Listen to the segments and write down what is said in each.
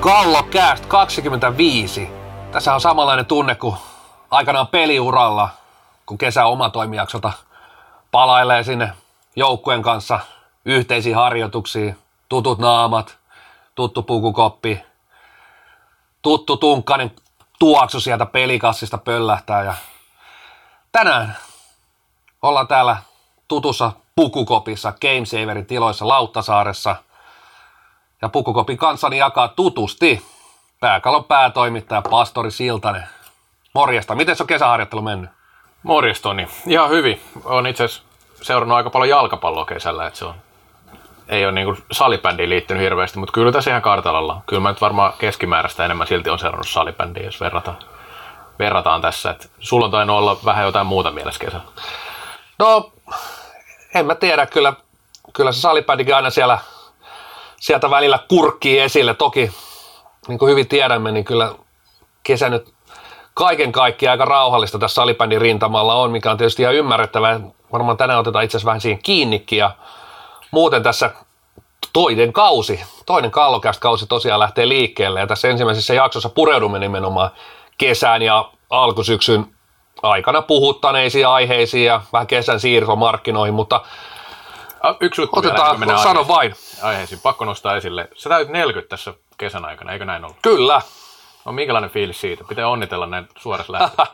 Kallo Cast 25. Tässä on samanlainen tunne kuin aikanaan peliuralla, kun kesä oma toimijaksota palailee sinne joukkueen kanssa yhteisiin harjoituksiin, tutut naamat, tuttu pukukoppi, tuttu tunkkainen tuoksu sieltä pelikassista pöllähtää ja tänään ollaan täällä tutussa pukukopissa Game Saverin tiloissa Lauttasaaressa ja pukukopin kanssani jakaa tutusti pääkalon päätoimittaja Pastori Siltanen. Morjesta, miten se on kesäharjoittelu mennyt? Morjes Toni. Ihan hyvin. Olen itse asiassa seurannut aika paljon jalkapalloa kesällä, että se on ei ole niin salibändiin liittynyt hirveästi, mutta kyllä tässä ihan kartalalla. Kyllä mä nyt varmaan keskimääräistä enemmän silti on seurannut salibändiä, jos verrataan, verrataan tässä. Et sulla on tainnut olla vähän jotain muuta mielessä kesällä. No, en mä tiedä. Kyllä, kyllä se salibändikin aina siellä, sieltä välillä kurkkii esille. Toki, niin kuin hyvin tiedämme, niin kyllä kesä nyt kaiken kaikkiaan aika rauhallista tässä salibändin rintamalla on, mikä on tietysti ihan ymmärrettävää. Varmaan tänään otetaan itse asiassa vähän siihen kiinnikin ja muuten tässä toinen kausi, toinen kallokästä kausi tosiaan lähtee liikkeelle ja tässä ensimmäisessä jaksossa pureudumme nimenomaan kesään ja alkusyksyn aikana puhuttaneisiin aiheisiin ja vähän kesän siirtomarkkinoihin, mutta Yksi juttu otetaan, vielä, sano vain. Aiheisiin. Pakko nostaa esille. Sä täyt 40 tässä kesän aikana, eikö näin ollut? Kyllä. No minkälainen fiilis siitä? Pitää onnitella näin suorassa lähetyksessä.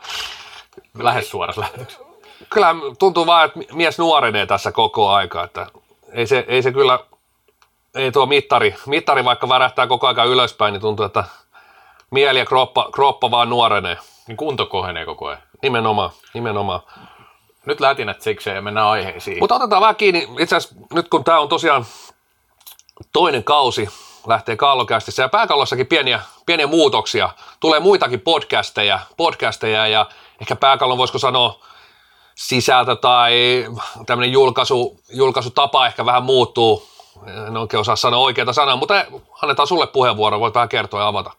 Lähes suorassa lähetyksessä. Kyllä tuntuu vaan, että mies nuorenee tässä koko aika, että ei se, ei se kyllä, ei tuo mittari, mittari vaikka värähtää koko aika ylöspäin, niin tuntuu, että mieli ja kroppa, kroppa vaan nuorenee. Niin kunto kohenee koko ajan. Nimenomaan, nimenomaan. Nyt lätinät sikseen ja mennään aiheisiin. Mutta otetaan vähän kiinni, itse asiassa nyt kun tämä on tosiaan toinen kausi, lähtee kallokästissä ja pääkallossakin pieniä, pieniä muutoksia. Tulee muitakin podcasteja, podcasteja ja ehkä pääkallon voisiko sanoa sisältö tai tämmöinen julkaisu, julkaisutapa ehkä vähän muuttuu. En oikein osaa sanoa oikeita sanaa, mutta annetaan sulle puheenvuoro, voit vähän kertoa ja avata.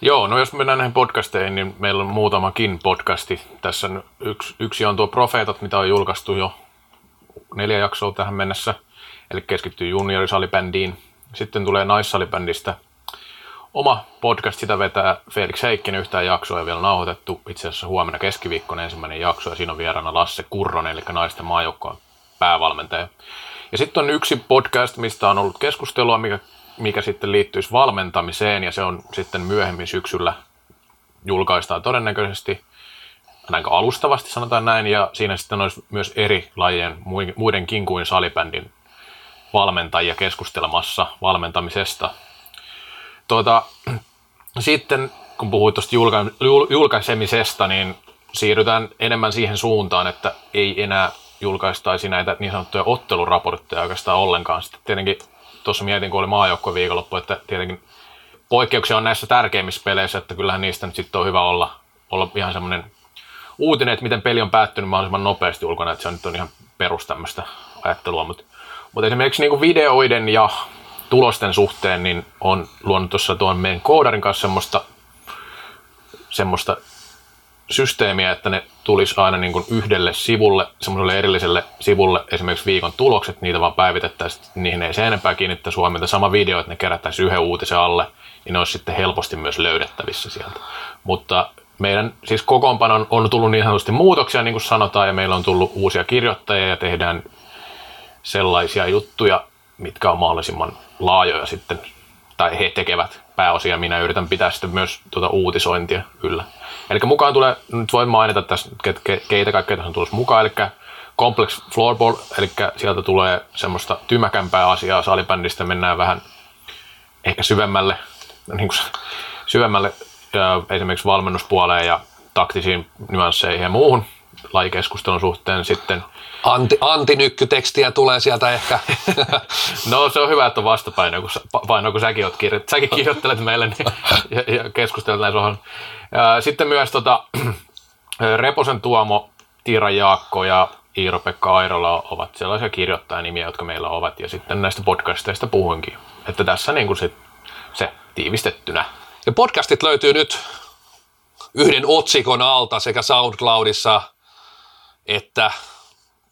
Joo, no jos mennään näihin podcasteihin, niin meillä on muutamakin podcasti. Tässä yksi, yksi on tuo Profeetat, mitä on julkaistu jo neljä jaksoa tähän mennessä, eli keskittyy juniorisalibändiin. Sitten tulee naissalibändistä oma podcast, sitä vetää Felix Heikkinen yhtään jaksoa ja vielä nauhoitettu itse asiassa huomenna keskiviikkona ensimmäinen jakso ja siinä on vieraana Lasse Kurronen, eli naisten maajoukkoon päävalmentaja. Ja sitten on yksi podcast, mistä on ollut keskustelua, mikä, mikä sitten liittyisi valmentamiseen ja se on sitten myöhemmin syksyllä julkaistaan todennäköisesti näin alustavasti sanotaan näin, ja siinä sitten olisi myös eri lajien muidenkin kuin salibändin valmentajia keskustelemassa valmentamisesta. Tuota, sitten kun puhuit tuosta julka- julkaisemisesta, niin siirrytään enemmän siihen suuntaan, että ei enää julkaistaisi näitä niin sanottuja otteluraportteja oikeastaan ollenkaan. Sitten tietenkin tuossa mietin, kun oli maajoukko viikonloppu, että tietenkin poikkeuksia on näissä tärkeimmissä peleissä, että kyllähän niistä nyt sitten on hyvä olla, olla ihan semmoinen uutinen, että miten peli on päättynyt mahdollisimman nopeasti ulkona, että se on nyt on ihan perus tämmöistä ajattelua, mutta, mutta esimerkiksi niin kuin videoiden ja tulosten suhteen, niin on luonut tuossa tuon meidän koodarin kanssa semmoista, semmoista systeemiä, että ne tulisi aina niin kuin yhdelle sivulle, semmoiselle erilliselle sivulle esimerkiksi viikon tulokset, niitä vaan päivitettäisiin, niihin ei se enempää kiinnittäisi huomiota. Sama video, että ne kerättäisiin yhden uutisen alle, niin ne olisi sitten helposti myös löydettävissä sieltä. Mutta meidän siis kokoonpanon on tullut niin sanotusti muutoksia, niin kuin sanotaan, ja meillä on tullut uusia kirjoittajia ja tehdään sellaisia juttuja, mitkä on mahdollisimman laajoja sitten, tai he tekevät pääosia, minä yritän pitää sitten myös tuota uutisointia yllä. Eli mukaan tulee, nyt voin mainita tässä, keitä kaikkea tässä on tullut mukaan, eli Complex Floorball, eli sieltä tulee semmoista tymäkämpää asiaa salibändistä, mennään vähän ehkä syvemmälle, niin kuin syvemmälle esimerkiksi valmennuspuoleen ja taktisiin nyansseihin ja muuhun lajikeskustelun suhteen sitten. Anti, antinykkytekstiä tulee sieltä ehkä. no se on hyvä, että on vastapaino, kun, paino, kun säkin, oot kirjoit, säkin kirjoittelet meille niin, ja, ja keskustelet näin sohon. Sitten myös tota, Reposen Tuomo, Tiira Jaakko ja Iiro-Pekka Airola ovat sellaisia kirjoittajanimiä, jotka meillä ovat. Ja sitten näistä podcasteista puhuinkin. Että tässä niin kuin se, se tiivistettynä. Ja podcastit löytyy nyt yhden otsikon alta sekä SoundCloudissa että,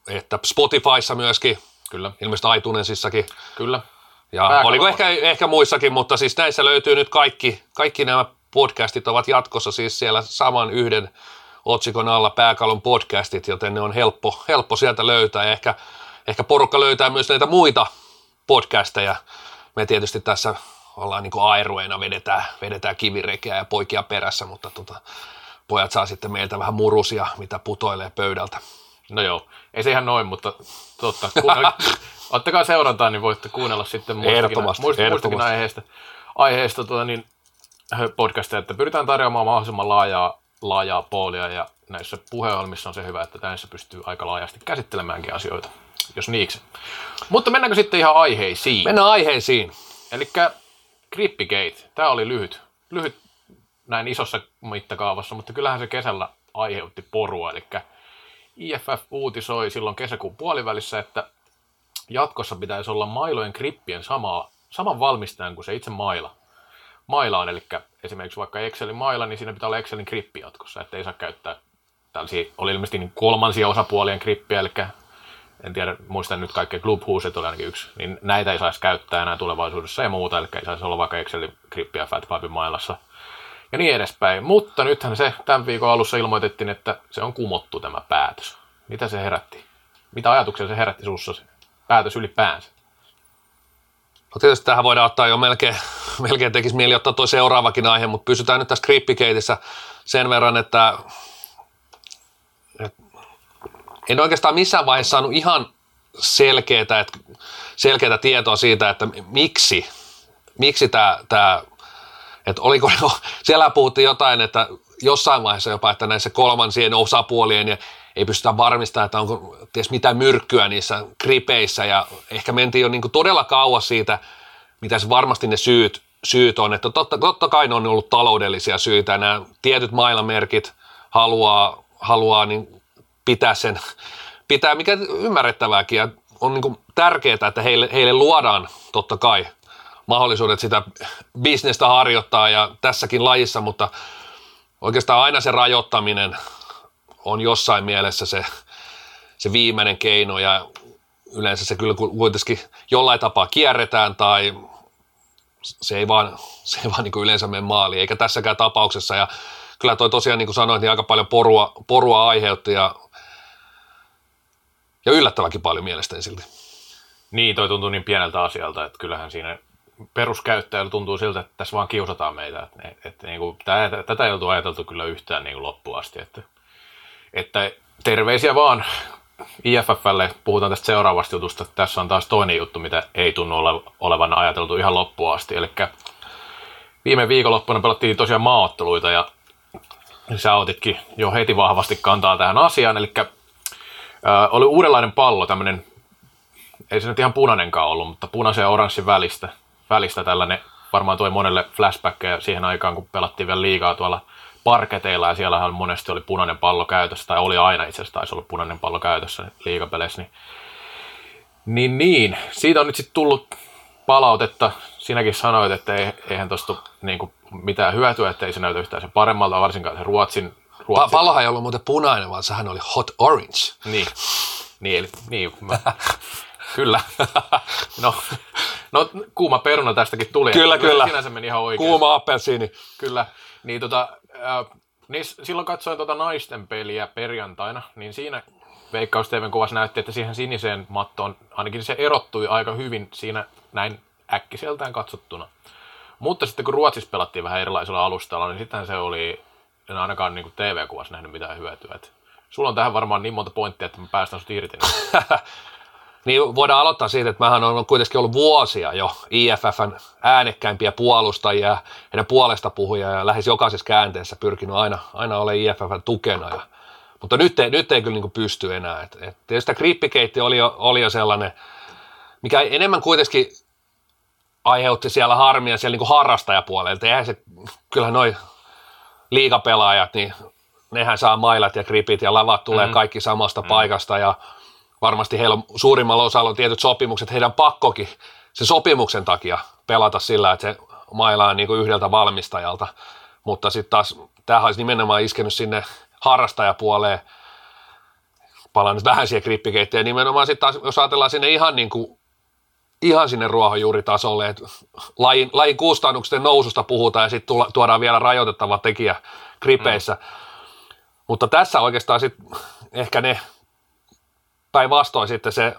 että Spotifyssa myöskin. Kyllä. Ilmeisesti iTunesissakin. Kyllä. Ja Pääkallo oliko ehkä, ehkä muissakin, mutta siis näissä löytyy nyt kaikki, kaikki nämä podcastit ovat jatkossa siis siellä saman yhden otsikon alla pääkalon podcastit, joten ne on helppo, helppo sieltä löytää ja ehkä, ehkä porukka löytää myös näitä muita podcasteja. Me tietysti tässä ollaan niin airueina, vedetään, vedetään kivirekeä ja poikia perässä, mutta tota, pojat saa sitten meiltä vähän murusia, mitä putoilee pöydältä. No joo, ei se ihan noin, mutta totta. Ottakaa seurantaa, niin voitte kuunnella sitten muistakin, muistakin ehdottomasti. aiheesta, aiheesta tuota, niin, podcasteja, että pyritään tarjoamaan mahdollisimman laajaa, laajaa poolia ja näissä puheohjelmissa on se hyvä, että näissä pystyy aika laajasti käsittelemäänkin asioita, jos niiksi. Mutta mennäänkö sitten ihan aiheisiin? Mennään aiheisiin. Eli Grippigate, tämä oli lyhyt, lyhyt näin isossa mittakaavassa, mutta kyllähän se kesällä aiheutti porua. Eli IFF uutisoi silloin kesäkuun puolivälissä, että jatkossa pitäisi olla mailojen grippien samaa, saman valmistajan kuin se itse maila. Maila on, eli esimerkiksi vaikka Excelin maila, niin siinä pitää olla Excelin grippi jatkossa, että ei saa käyttää tällaisia, oli ilmeisesti niin kolmansia osapuolien grippiä, eli en tiedä, muistan nyt kaikki Clubhouset oli ainakin yksi, niin näitä ei saisi käyttää enää tulevaisuudessa ja muuta, eli ei saisi olla vaikka Excelin grippiä Fatpipin mailassa ja niin edespäin. Mutta nythän se tämän viikon alussa ilmoitettiin, että se on kumottu tämä päätös. Mitä se herätti? Mitä ajatuksia se herätti sussa se päätös ylipäänsä? No tietysti tähän voidaan ottaa jo melkein, melkein tekisi mieli ottaa tuo seuraavakin aihe, mutta pysytään nyt tässä Grippikeitissä sen verran, että, että en oikeastaan missään vaiheessa saanut ihan selkeää, että, selkeää tietoa siitä, että miksi, miksi tämä, tämä että oliko, siellä puhuttiin jotain, että jossain vaiheessa jopa, että näissä kolmansien osapuolien ja ei pystytä varmistamaan, että onko ties mitään myrkkyä niissä gripeissä ja ehkä mentiin jo niin todella kauas siitä, mitä se varmasti ne syyt, syyt on, että totta, totta kai ne on ollut taloudellisia syitä nämä tietyt mailamerkit haluaa, haluaa niin pitää sen, pitää mikä ymmärrettävääkin ja on niin tärkeää, että heille, heille luodaan totta kai mahdollisuudet sitä bisnestä harjoittaa ja tässäkin lajissa, mutta oikeastaan aina se rajoittaminen on jossain mielessä se, se viimeinen keino ja yleensä se kyllä kuitenkin jollain tapaa kierretään tai se ei vaan, se ei vaan niin yleensä mene maaliin, eikä tässäkään tapauksessa ja kyllä toi tosiaan niin kuin sanoit, niin aika paljon porua, porua aiheutti ja, ja yllättävänkin paljon mielestäni silti. Niin, toi tuntuu niin pieneltä asialta, että kyllähän siinä peruskäyttäjällä tuntuu siltä, että tässä vaan kiusataan meitä. Että, että, niin kuin, tätä, tätä ei oltu ajateltu kyllä yhtään niin kuin loppuun asti. Että, että terveisiä vaan IFFlle. Puhutaan tästä seuraavasta jutusta. Tässä on taas toinen juttu, mitä ei tunnu olevan ajateltu ihan loppuun asti. Eli viime viikonloppuna pelattiin tosiaan maaotteluita ja sä otitkin jo heti vahvasti kantaa tähän asiaan. Eli äh, oli uudenlainen pallo, tämmöinen ei se nyt ihan punainenkaan ollut, mutta punaisen ja oranssin välistä, välistä tällainen, varmaan toi monelle flashbackkejä siihen aikaan, kun pelattiin vielä liigaa tuolla parketeilla, ja siellähän monesti oli punainen pallo käytössä, tai oli aina itse asiassa taisi olla punainen pallo käytössä liigapeleissä, niin, niin, niin. siitä on nyt sitten tullut palautetta, sinäkin sanoit, että ei, eihän tuosta niin mitään hyötyä, että ei se näytä yhtään sen paremmalta, varsinkaan se Ruotsin, Ruotsin. Pa- pallohan ei ollut muuten punainen, vaan sehän oli hot orange. Niin, niin, eli, niin mä, Kyllä. No, no, kuuma peruna tästäkin tuli. Kyllä, kyllä. Sinänsä meni ihan oikein. Kuuma appelsiini. Kyllä. Niin, tota, äh, niin silloin katsoin tota naisten peliä perjantaina, niin siinä Veikkaus TVn kuvassa näytti, että siihen siniseen mattoon ainakin se erottui aika hyvin siinä näin äkkiseltään katsottuna. Mutta sitten kun Ruotsissa pelattiin vähän erilaisella alustalla, niin sitten se oli, en ainakaan niin TV-kuvassa nähnyt mitään hyötyä. Et sulla on tähän varmaan niin monta pointtia, että mä päästän sut irti. Niin voidaan aloittaa siitä, että mähän on kuitenkin ollut vuosia jo IFFn äänekkäimpiä puolustajia, heidän puolesta puhuja ja lähes jokaisessa käänteessä pyrkinyt aina, aina olemaan IFFn tukena. Ja, mutta nyt ei, nyt ei kyllä niin pysty enää. Et, et tietysti tämä grippikeitti oli jo, oli jo sellainen, mikä enemmän kuitenkin aiheutti siellä harmia siellä niin harrastajapuolella. Eihän se, kyllä noin liigapelaajat, niin nehän saa mailat ja gripit ja lavat tulee mm. kaikki samasta mm. paikasta ja varmasti heillä on suurimmalla osalla on tietyt sopimukset, heidän pakkokin sen sopimuksen takia pelata sillä, että se maila on niin kuin yhdeltä valmistajalta, mutta sitten taas tämähän olisi nimenomaan iskenyt sinne harrastajapuoleen, palaan nyt vähän siihen grippikeittiin, nimenomaan sitten taas, jos ajatellaan sinne ihan niin kuin ihan sinne ruohonjuuritasolle, että lajin, lajin kustannusten noususta puhutaan ja sitten tuodaan vielä rajoitettava tekijä gripeissä. Mm. Mutta tässä oikeastaan sitten ehkä ne päinvastoin sitten se,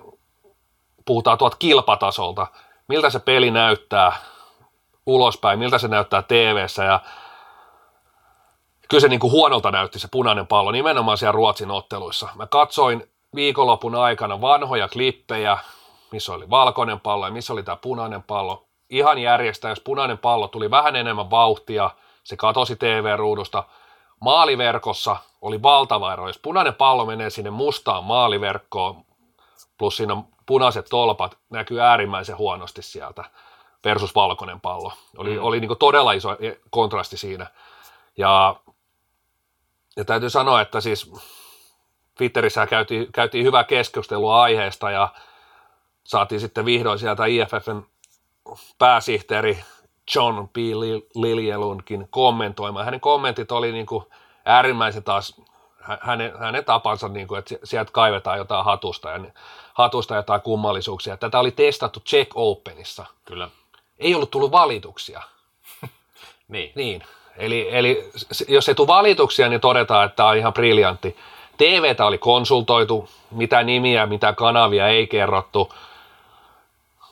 puhutaan tuolta kilpatasolta, miltä se peli näyttää ulospäin, miltä se näyttää tv ja kyllä se niin kuin huonolta näytti se punainen pallo nimenomaan siellä Ruotsin otteluissa. Mä katsoin viikonlopun aikana vanhoja klippejä, missä oli valkoinen pallo ja missä oli tämä punainen pallo. Ihan järjestä, jos punainen pallo tuli vähän enemmän vauhtia, se katosi TV-ruudusta. Maaliverkossa oli valtava ero. Jos punainen pallo menee sinne mustaan maaliverkkoon, plus siinä punaiset tolpat, näkyy äärimmäisen huonosti sieltä versus valkoinen pallo. Oli, mm. oli niin todella iso kontrasti siinä. Ja, ja täytyy sanoa, että siis Twitterissä käytiin, käytiin hyvää keskustelua aiheesta ja saatiin sitten vihdoin sieltä IFFn pääsihteeri John P. Liljelunkin kommentoimaan. Hänen kommentit oli niin kuin äärimmäisen taas hänen, hänen tapansa, niin kuin, että sieltä kaivetaan jotain hatusta, ja, hatusta jotain kummallisuuksia. Tätä oli testattu Check Openissa. Kyllä. Ei ollut tullut valituksia. niin. niin. Eli, eli jos ei tule valituksia, niin todetaan, että tämä on ihan briljantti. TVtä oli konsultoitu, mitä nimiä, mitä kanavia ei kerrottu.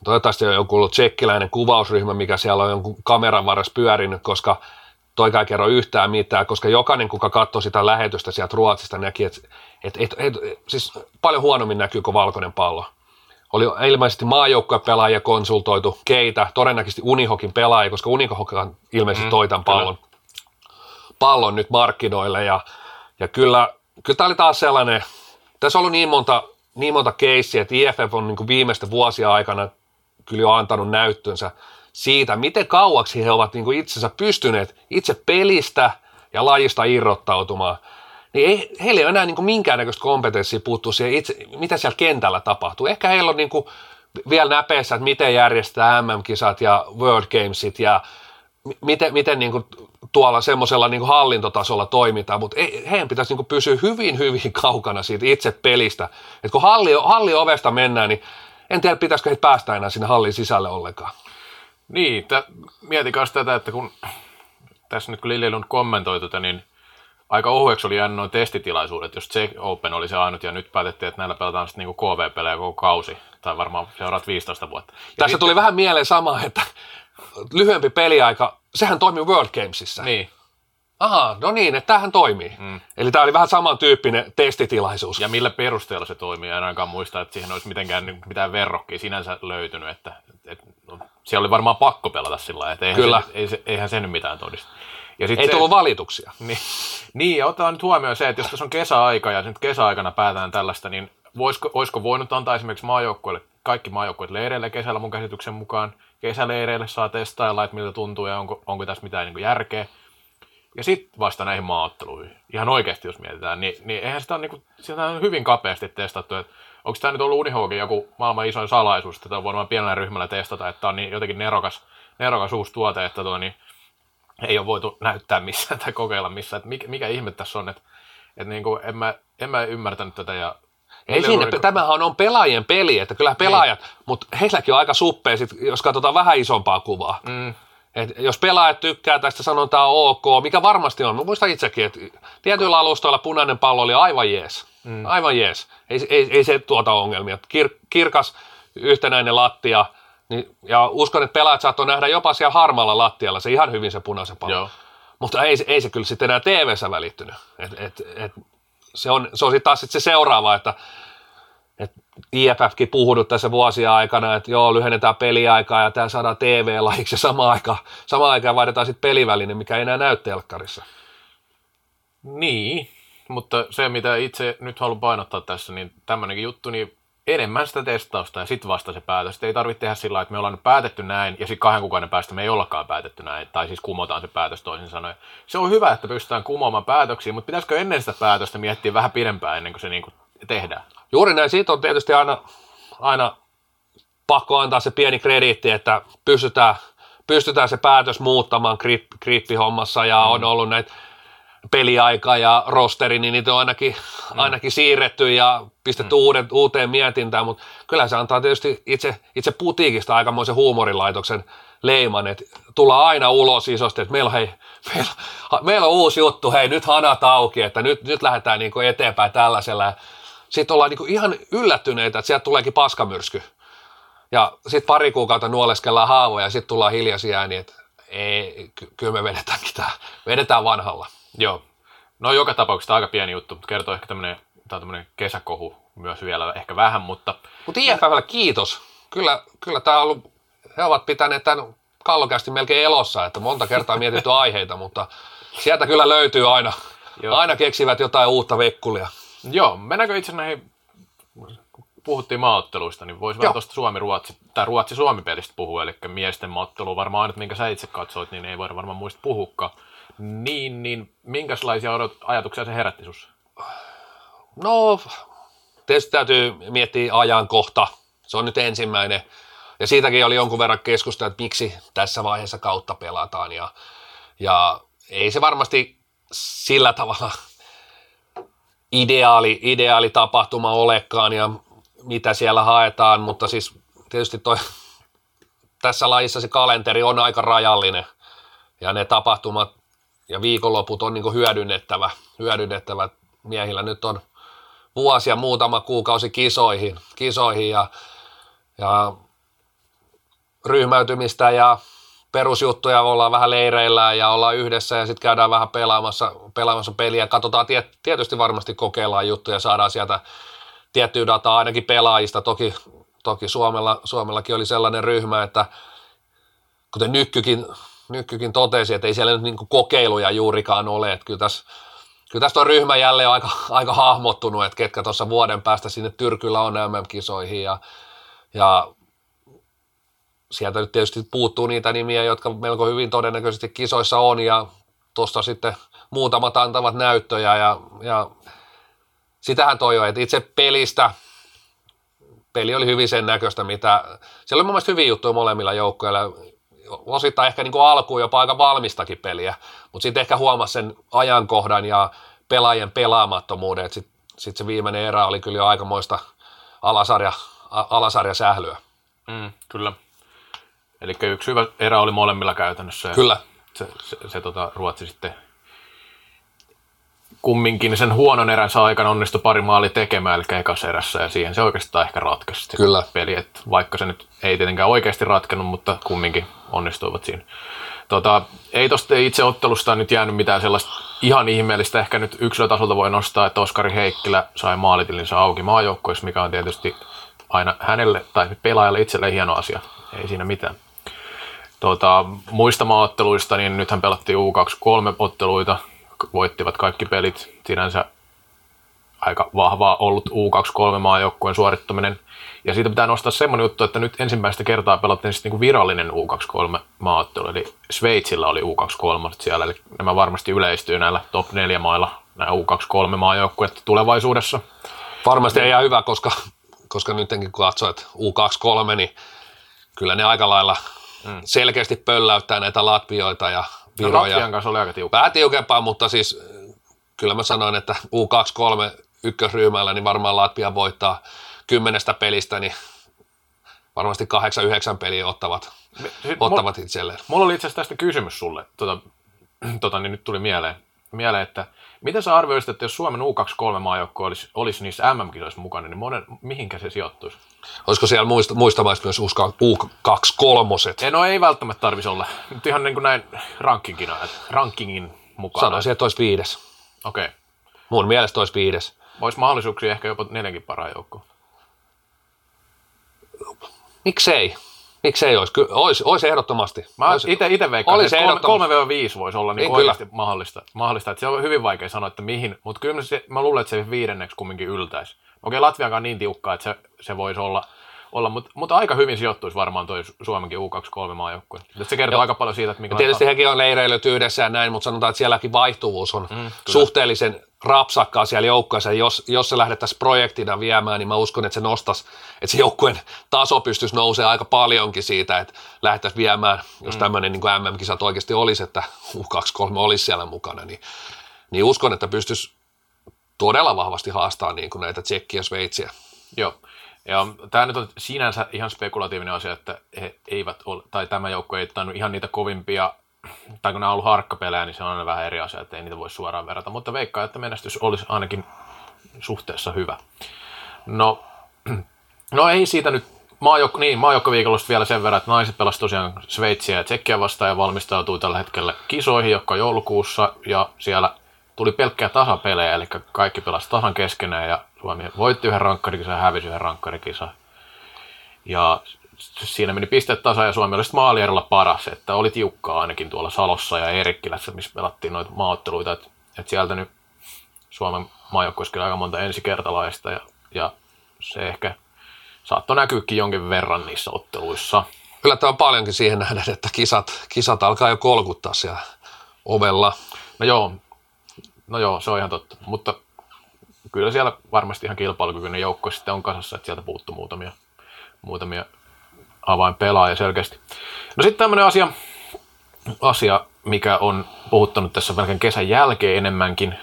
Toivottavasti on joku tsekkiläinen kuvausryhmä, mikä siellä on jonkun kameran varressa pyörinyt, koska toikaan ei kerro yhtään mitään, koska jokainen, kuka katsoi sitä lähetystä sieltä Ruotsista, näki, että et, et, et, siis paljon huonommin näkyy kuin valkoinen pallo. Oli ilmeisesti maajoukkuepelaajia konsultoitu, keitä, todennäköisesti Unihokin pelaajia, koska Unihokan ilmeisesti mm, toi tämän pallon, pallon nyt markkinoille. Ja, ja kyllä, kyllä tämä oli taas sellainen, tässä on ollut niin monta, niin monta keissiä, että IFF on niin viimeisten vuosien aikana kyllä jo antanut näyttönsä siitä, miten kauaksi he ovat niin kuin itsensä pystyneet itse pelistä ja lajista irrottautumaan, niin ei, heillä ei ole enää niin kuin minkäännäköistä kompetenssia puuttua siihen itse, mitä siellä kentällä tapahtuu. Ehkä heillä on niin kuin vielä näpeissä, että miten järjestää MM-kisat ja World Gamesit ja miten, miten niin kuin tuolla semmoisella niin hallintotasolla toimitaan, mutta ei, heidän pitäisi niin kuin pysyä hyvin, hyvin kaukana siitä itse pelistä. Et kun halli, halli ovesta mennään, niin en tiedä, pitäisikö heitä päästä enää sinne hallin sisälle ollenkaan. Niin, t- mietikäs tätä, että kun tässä nyt kun Lili Lund kommentoi tätä, niin aika ohueksi oli jäänyt noin testitilaisuudet, jos Check Open oli se ainut, ja nyt päätettiin, että näillä pelataan sitten niinku KV-pelejä koko kausi, tai varmaan seuraat 15 vuotta. Ja Tässä sitten... tuli vähän mieleen sama, että lyhyempi peliaika, sehän toimii World Gamesissa. Niin. Aha, no niin, että tämähän toimii. Mm. Eli tämä oli vähän samantyyppinen testitilaisuus. Ja millä perusteella se toimii, en ainakaan muista, että siihen olisi mitenkään mitään verrokkia sinänsä löytynyt, että, että no, siellä oli varmaan pakko pelata sillä lailla, että eihän, Kyllä. Se, ei, eihän se nyt mitään todista. Ja sit ei se, tullut valituksia. Niin, niin, ja otetaan nyt huomioon se, että jos tässä on kesäaika ja nyt kesäaikana päätään tällaista, niin voisiko, voisiko voinut antaa esimerkiksi maajoukkueille, kaikki maajoukkueet leireille kesällä mun käsityksen mukaan, kesäleireille saa testailla, että miltä tuntuu ja onko, onko tässä mitään niin järkeä. Ja sitten vasta näihin maaotteluihin, ihan oikeasti jos mietitään, niin, niin eihän sitä ole, niin kuin, sitä on hyvin kapeasti testattu, että onko tämä nyt ollut Unihogin joku maailman isoin salaisuus, että tämä on voinut pienellä ryhmällä testata, että tämä on niin jotenkin nerokas, nerokas uusi tuote, että tuo, niin ei ole voitu näyttää missään tai kokeilla missään, että mikä, mikä ihme tässä on, että, että niin kuin en, mä, en mä ymmärtänyt tätä ja ei siinä, niin tämähän on pelaajien peli, että kyllä pelaajat, niin. mutta heilläkin on aika suppea, sit, jos katsotaan vähän isompaa kuvaa. Mm. Et jos pelaajat tykkää tästä, sanotaan ok, mikä varmasti on. Mä muistan itsekin, että tietyillä alustoilla punainen pallo oli aivan jees. Mm. Aivan jees. Ei, ei, ei se tuota ongelmia. Kir, kirkas, yhtenäinen lattia. Niin, ja uskon, että pelaajat saattoi nähdä jopa siellä harmaalla lattialla se ihan hyvin se punaisen pallo. Joo. Mutta ei, ei se kyllä sitten enää TV-ssä välittynyt. Et, et, et, se on, se on sitten taas sit se seuraava, että et IFFkin puhunut tässä vuosia aikana, että joo, lyhennetään peliaikaa ja tämä saadaan TV-lajiksi ja samaan aikaan, samaan aikaan vaihdetaan sitten peliväline, mikä ei enää näy telkkarissa. Niin, mutta se mitä itse nyt haluan painottaa tässä, niin tämmöinenkin juttu, niin enemmän sitä testausta ja sitten vasta se päätös. Ei tarvitse tehdä sillä että me ollaan nyt päätetty näin ja sitten kahden kuukauden päästä me ei ollakaan päätetty näin, tai siis kumotaan se päätös toisin sanoen. Se on hyvä, että pystytään kumoamaan päätöksiä, mutta pitäisikö ennen sitä päätöstä miettiä vähän pidempään ennen kuin se niinku tehdään? Juuri näin, siitä on tietysti aina, aina pakko antaa se pieni krediitti, että pystytään, pystytään se päätös muuttamaan grip, grippihommassa ja mm. on ollut näitä peliaika ja rosteri, niin niitä on ainakin, mm. ainakin siirretty ja pistetty mm. uuden, uuteen mietintään, mutta kyllä se antaa tietysti itse, itse putiikista aikamoisen huumorilaitoksen leiman, että tullaan aina ulos isosti, että meillä on, hei, meillä, meillä on uusi juttu, hei nyt hanat auki, että nyt, nyt lähdetään niin eteenpäin tällaisella. Sitten ollaan niin ihan yllättyneitä, että sieltä tuleekin paskamyrsky. Ja sitten pari kuukautta nuoleskellaan haavoja ja sitten tullaan hiljaisia ääni, että ei, ky- kyllä me vedetäänkin tämä, vedetään vanhalla. Joo. No joka tapauksessa aika pieni juttu, mutta kertoo ehkä tämmöinen, tämä on tämmöinen kesäkohu myös vielä ehkä vähän, mutta... Mutta IFFlle kiitos. Kyllä, kyllä tämä on ollut, he ovat pitäneet tämän kallokästi melkein elossa, että monta kertaa mietitty aiheita, mutta sieltä kyllä löytyy aina, Joo. aina keksivät jotain uutta vekkulia. Joo, mennäänkö itse näihin, puhuttiin maaotteluista, niin voisi vähän tuosta Suomi-Ruotsi, tai Ruotsi-Suomi-pelistä puhua, eli miesten maaottelu varmaan ainut, minkä sä itse katsoit, niin ei voida varmaan muista puhukka. Niin, niin minkälaisia ajatuksia se herätti sinussa? No, tietysti täytyy miettiä ajankohta. Se on nyt ensimmäinen. Ja siitäkin oli jonkun verran keskustelua, että miksi tässä vaiheessa kautta pelataan. Ja, ja ei se varmasti sillä tavalla ideaali, ideaali tapahtuma olekaan ja mitä siellä haetaan, mutta siis tietysti toi, tässä lajissa se kalenteri on aika rajallinen ja ne tapahtumat ja viikonloput on niin hyödynnettävä, hyödynnettävä. Miehillä nyt on vuosia muutama kuukausi kisoihin, kisoihin ja, ja ryhmäytymistä ja perusjuttuja, ollaan vähän leireillä ja ollaan yhdessä ja sitten käydään vähän pelaamassa, pelaamassa peliä. Katsotaan tietysti varmasti kokeillaan juttuja, saadaan sieltä tiettyä dataa ainakin pelaajista. Toki, toki Suomella, Suomellakin oli sellainen ryhmä, että kuten Nykkykin, Nykkykin totesi, että ei siellä nyt niin kokeiluja juurikaan ole. Että kyllä tässä, kyllä tässä on ryhmä jälleen aika, aika hahmottunut, että ketkä tuossa vuoden päästä sinne Tyrkyllä on MM-kisoihin ja, ja sieltä nyt tietysti puuttuu niitä nimiä, jotka melko hyvin todennäköisesti kisoissa on ja tuosta sitten muutamat antavat näyttöjä ja, ja sitähän toi jo, että itse pelistä, peli oli hyvin sen näköistä, mitä, siellä oli mun mielestä hyviä juttuja molemmilla joukkoilla, osittain ehkä niin kuin alkuun jopa aika valmistakin peliä, mutta sitten ehkä huomasi sen ajankohdan ja pelaajien pelaamattomuuden, että sitten sit se viimeinen erä oli kyllä jo aikamoista alasarja, alasarjasählyä. Mm, kyllä. Eli yksi hyvä erä oli molemmilla käytännössä. Kyllä. Se, se, se, se tota, Ruotsi sitten kumminkin sen huonon eränsä aikana onnistui pari maali tekemään, eli ekas erässä, ja siihen se oikeastaan ehkä ratkaisi Kyllä. peli, että vaikka se nyt ei tietenkään oikeasti ratkennut, mutta kumminkin onnistuivat siinä. Tota, ei tuosta itse ottelusta nyt jäänyt mitään sellaista ihan ihmeellistä, ehkä nyt yksilötasolta voi nostaa, että Oskari Heikkilä sai maalitilinsa auki maajoukkoissa, mikä on tietysti aina hänelle tai pelaajalle itselleen hieno asia, ei siinä mitään. Tota, muista maaotteluista, niin nythän pelattiin U23-otteluita, voittivat kaikki pelit. Sinänsä aika vahvaa ollut U23-maajoukkueen suorittaminen. Ja siitä pitää nostaa semmoinen juttu, että nyt ensimmäistä kertaa pelattiin sitten niin virallinen U23-maaottelu, eli Sveitsillä oli U23 siellä, eli nämä varmasti yleistyy näillä top 4 mailla, nämä U23-maajoukkueet tulevaisuudessa. Varmasti ihan hyvä, koska, koska nytkin kun katsoit U23, niin kyllä ne aika lailla mm. selkeästi pölläyttää näitä Latvioita ja No, Latvian kanssa oli aika tiukkaa. Vähän tiukempaa, mutta siis kyllä mä sanoin, että U23 ykkösryhmällä, niin varmaan Latvia voittaa kymmenestä pelistä, niin varmasti kahdeksan, yhdeksän peliä ottavat, Me, ottavat mulla, itselleen. Mulla oli itse asiassa tästä kysymys sulle, tota, tota, niin nyt tuli mieleen, mieleen että Miten sä arvioisit, että jos Suomen U23-maajoukko olisi, olisi niissä MM-kisoissa mukana, niin monen, mihinkä se sijoittuisi? Olisiko siellä muista, muista maista myös U23? No ei välttämättä tarvitsisi olla. Nyt ihan niin kuin näin rankingin, rankingin mukaan. Sanoisin, että olisi viides. Okei. Okay. Mun mielestä olisi viides. Olisi mahdollisuuksia ehkä jopa neljänkin parhaan joukkoon. Miksei? Miksei olisi? Kyllä, olisi, olisi ehdottomasti. Mä olisi, ite, ite veikkaan, olisi että 3-5 voisi olla niin niin oikeasti mahdollista, mahdollista. Että se on hyvin vaikea sanoa, että mihin, mutta kyllä se, mä luulen, että se viidenneksi kumminkin yltäisi. Okei, Latviankaan niin tiukkaa, että se, se voisi olla, olla mutta, mutta aika hyvin sijoittuisi varmaan toi Suomenkin U23-maajoukkue. Se kertoo Joo. aika paljon siitä, että mikä... Tietysti hekin on leireilyt yhdessä ja näin, mutta sanotaan, että sielläkin vaihtuvuus on mm, suhteellisen rapsakkaa siellä joukkueessa. Jos, jos se lähdettäisiin projektina viemään, niin mä uskon, että se nostaisi, että se joukkueen taso pystyisi nousemaan aika paljonkin siitä, että lähdettäisiin viemään, jos mm. tämmöinen niin MM-kisat oikeasti olisi, että U23 olisi siellä mukana, niin, niin uskon, että pystyisi todella vahvasti haastaa niin kuin näitä tsekkiä ja sveitsiä. Joo. Ja tämä nyt on sinänsä ihan spekulatiivinen asia, että he eivät ole, tai tämä joukko ei tainnut ihan niitä kovimpia, tai kun nämä on ollut harkkapelejä, niin se on aina vähän eri asia, että ei niitä voi suoraan verrata, mutta veikkaa, että menestys olisi ainakin suhteessa hyvä. No, no ei siitä nyt maajoukko, niin, maajoukkoviikollista vielä sen verran, että naiset pelasivat tosiaan Sveitsiä ja Tsekkiä vastaan ja valmistautuu tällä hetkellä kisoihin, jotka joulukuussa, ja siellä tuli pelkkää tasapelejä, eli kaikki pelasivat tasan keskenään, ja Suomi voitti yhden rankkarikisan ja hävisi yhden rankkarikisan. Ja siinä meni pisteet tasa ja Suomi oli sitten maalierolla paras, että oli tiukkaa ainakin tuolla Salossa ja Erikkilässä, missä pelattiin noita maaotteluita, että, että sieltä nyt Suomen maajoukkueessa aika monta ensikertalaista ja, ja se ehkä saattoi näkyäkin jonkin verran niissä otteluissa. Yllättävän paljonkin siihen nähden, että kisat, kisat alkaa jo kolkuttaa siellä ovella. No joo, no joo, se on ihan totta, mutta kyllä siellä varmasti ihan kilpailukykyinen joukko sitten on kasassa, että sieltä puuttuu muutamia, muutamia avainpelaajia selkeästi. No sitten tämmöinen asia, asia, mikä on puhuttanut tässä melkein kesän jälkeen enemmänkin,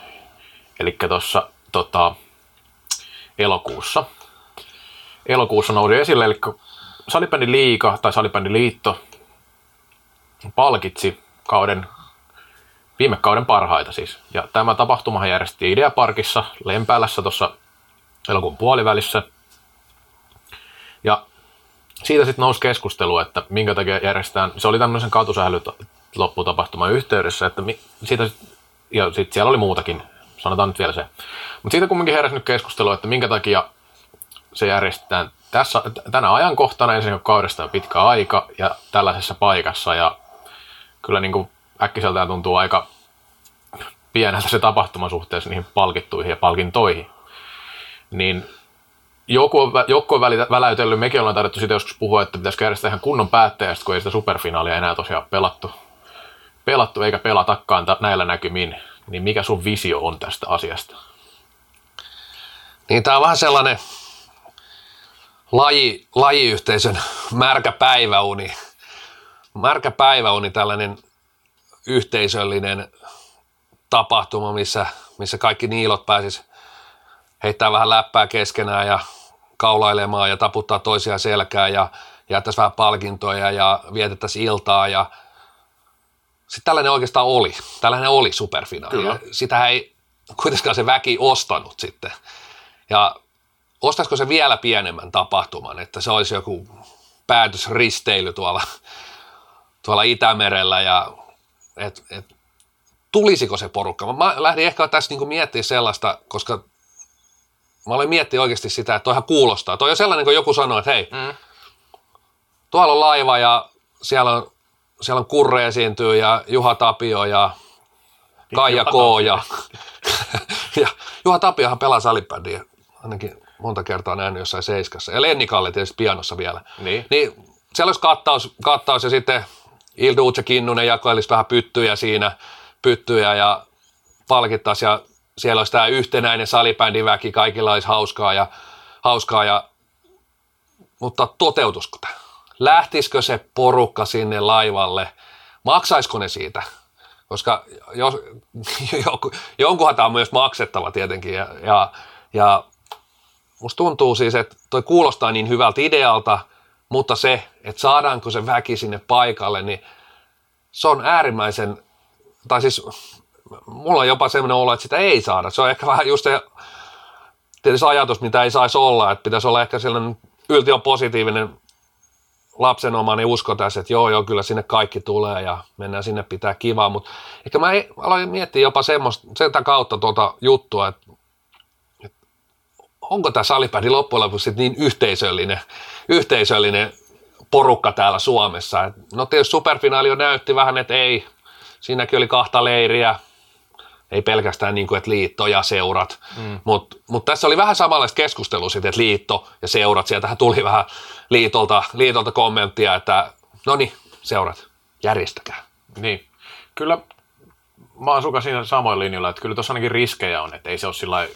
eli tuossa tota, elokuussa. Elokuussa nousi esille, eli liiga tai Salibändin liitto palkitsi kauden, viime kauden parhaita siis. Ja tämä tapahtuma järjestettiin Ideaparkissa Lempäälässä tuossa elokuun puolivälissä. Ja siitä sitten nousi keskustelu, että minkä takia järjestetään, se oli tämmöisen katusählyt lopputapahtuman yhteydessä, että mi, siitä, ja sitten siellä oli muutakin, sanotaan nyt vielä se. Mutta siitä kumminkin heräsi nyt keskustelu, että minkä takia se järjestetään tässä, tänä ajankohtana ensin kaudesta on pitkä aika ja tällaisessa paikassa ja kyllä niin kuin äkkiseltään tuntuu aika pieneltä se tapahtuma suhteessa niihin palkittuihin ja palkintoihin. Niin joku on, joku on väläytellyt, mekin ollaan tarvittu sitä joskus puhua, että pitäisi järjestää ihan kunnon päättäjästä, kun ei sitä superfinaalia enää tosiaan pelattu, pelattu eikä pelatakaan näillä näkymin. Niin mikä sun visio on tästä asiasta? Niin tämä on vähän sellainen laji, lajiyhteisön märkä päiväuni. Märkä päiväuni, tällainen yhteisöllinen tapahtuma, missä, missä kaikki niilot pääsis heittää vähän läppää keskenään ja kaulailemaan ja taputtaa toisia selkää ja jättäisi vähän palkintoja ja vietettäisiin iltaa ja sitten tällainen oikeastaan oli. Tällainen oli superfinaali. Kyllä. Sitä ei kuitenkaan se väki ostanut sitten. Ja ostaisiko se vielä pienemmän tapahtuman, että se olisi joku päätösristeily tuolla, tuolla Itämerellä ja et, et, tulisiko se porukka. Mä lähdin ehkä tässä niinku miettimään sellaista, koska mä olen miettinyt oikeasti sitä, että toihan kuulostaa. Toi on sellainen, kun joku sanoo, että hei, mm. tuolla on laiva ja siellä on, siellä on Kurre esiintyy ja Juha Tapio ja Kaija K. Ja, ja Juha Tapiohan pelaa salibändiä, ainakin monta kertaa nähnyt jossain seiskassa. Ja Lenni Kalle tietysti pianossa vielä. Niin. niin siellä olisi kattaus, kattaus ja sitten Ilduutse Kinnunen jakoilisi vähän pyttyjä siinä, pyttyjä ja palkittaisi ja siellä olisi tämä yhtenäinen salibändiväki, kaikilla olisi hauskaa ja, hauskaa ja mutta toteutusko tämä? Lähtisikö se porukka sinne laivalle? Maksaisiko ne siitä? Koska jos, jonkunhan tämä on myös maksettava tietenkin ja, ja, ja musta tuntuu siis, että toi kuulostaa niin hyvältä idealta, mutta se, että saadaanko se väki sinne paikalle, niin se on äärimmäisen, tai siis mulla on jopa sellainen olo, että sitä ei saada. Se on ehkä vähän just se tietysti ajatus, mitä ei saisi olla, että pitäisi olla ehkä sellainen yltiö positiivinen lapsenomainen usko tässä, että joo, joo, kyllä sinne kaikki tulee ja mennään sinne pitää kivaa, mutta ehkä mä aloin miettiä jopa semmoista, sen kautta tuota juttua, että onko tämä salipädi loppujen lopuksi niin yhteisöllinen, yhteisöllinen porukka täällä Suomessa. Et no tietysti superfinaali jo näytti vähän, että ei, siinäkin oli kahta leiriä, ei pelkästään niin kuin, että liitto ja seurat, mm. mutta mut tässä oli vähän samanlaista keskustelua sitten, että liitto ja seurat, sieltähän tuli vähän liitolta, liitolta kommenttia, että no niin, seurat, järjestäkää. Niin, kyllä mä oon suka siinä samoin linjalla, että kyllä tuossa ainakin riskejä on, että ei se ole sillä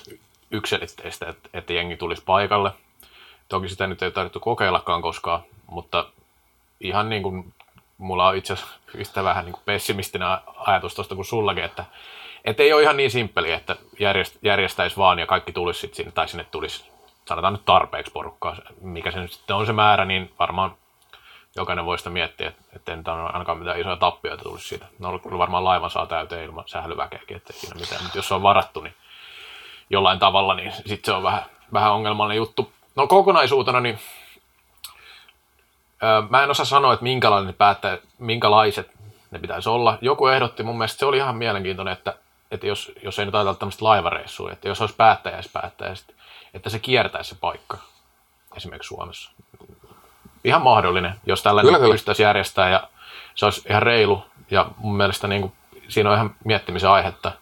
yksilitteistä, että, että jengi tulisi paikalle. Toki sitä nyt ei tarvittu kokeillakaan koskaan, mutta ihan niin kuin mulla on itse asiassa yhtä vähän niin kuin pessimistinen ajatus tuosta kuin sullakin, että et ei ole ihan niin simppeli, että järjest, järjestäisi vaan ja kaikki tulisi sitten sinne, tai sinne tulisi, sanotaan nyt tarpeeksi porukkaa, mikä se nyt sitten on se määrä, niin varmaan jokainen voi sitä miettiä, että ei ainakaan mitään isoja tappioita tulisi siitä. No kyllä varmaan laivan saa täyteen ilman sählyväkeäkin, että siinä mitään. Mutta jos se on varattu, niin jollain tavalla, niin sitten se on vähän, vähän ongelmallinen juttu. No kokonaisuutena, niin mä en osaa sanoa, että minkälainen päättää, minkälaiset ne pitäisi olla. Joku ehdotti, mun mielestä se oli ihan mielenkiintoinen, että, että jos, jos ei nyt ajatella tämmöistä laivareissua, että jos olisi päättäjäispäättäjäistä, että se kiertäisi se paikka esimerkiksi Suomessa. Ihan mahdollinen, jos tällainen kyllä, pystyttäisiin järjestää ja se olisi ihan reilu ja mun mielestä niin kuin, siinä on ihan miettimisen aihetta,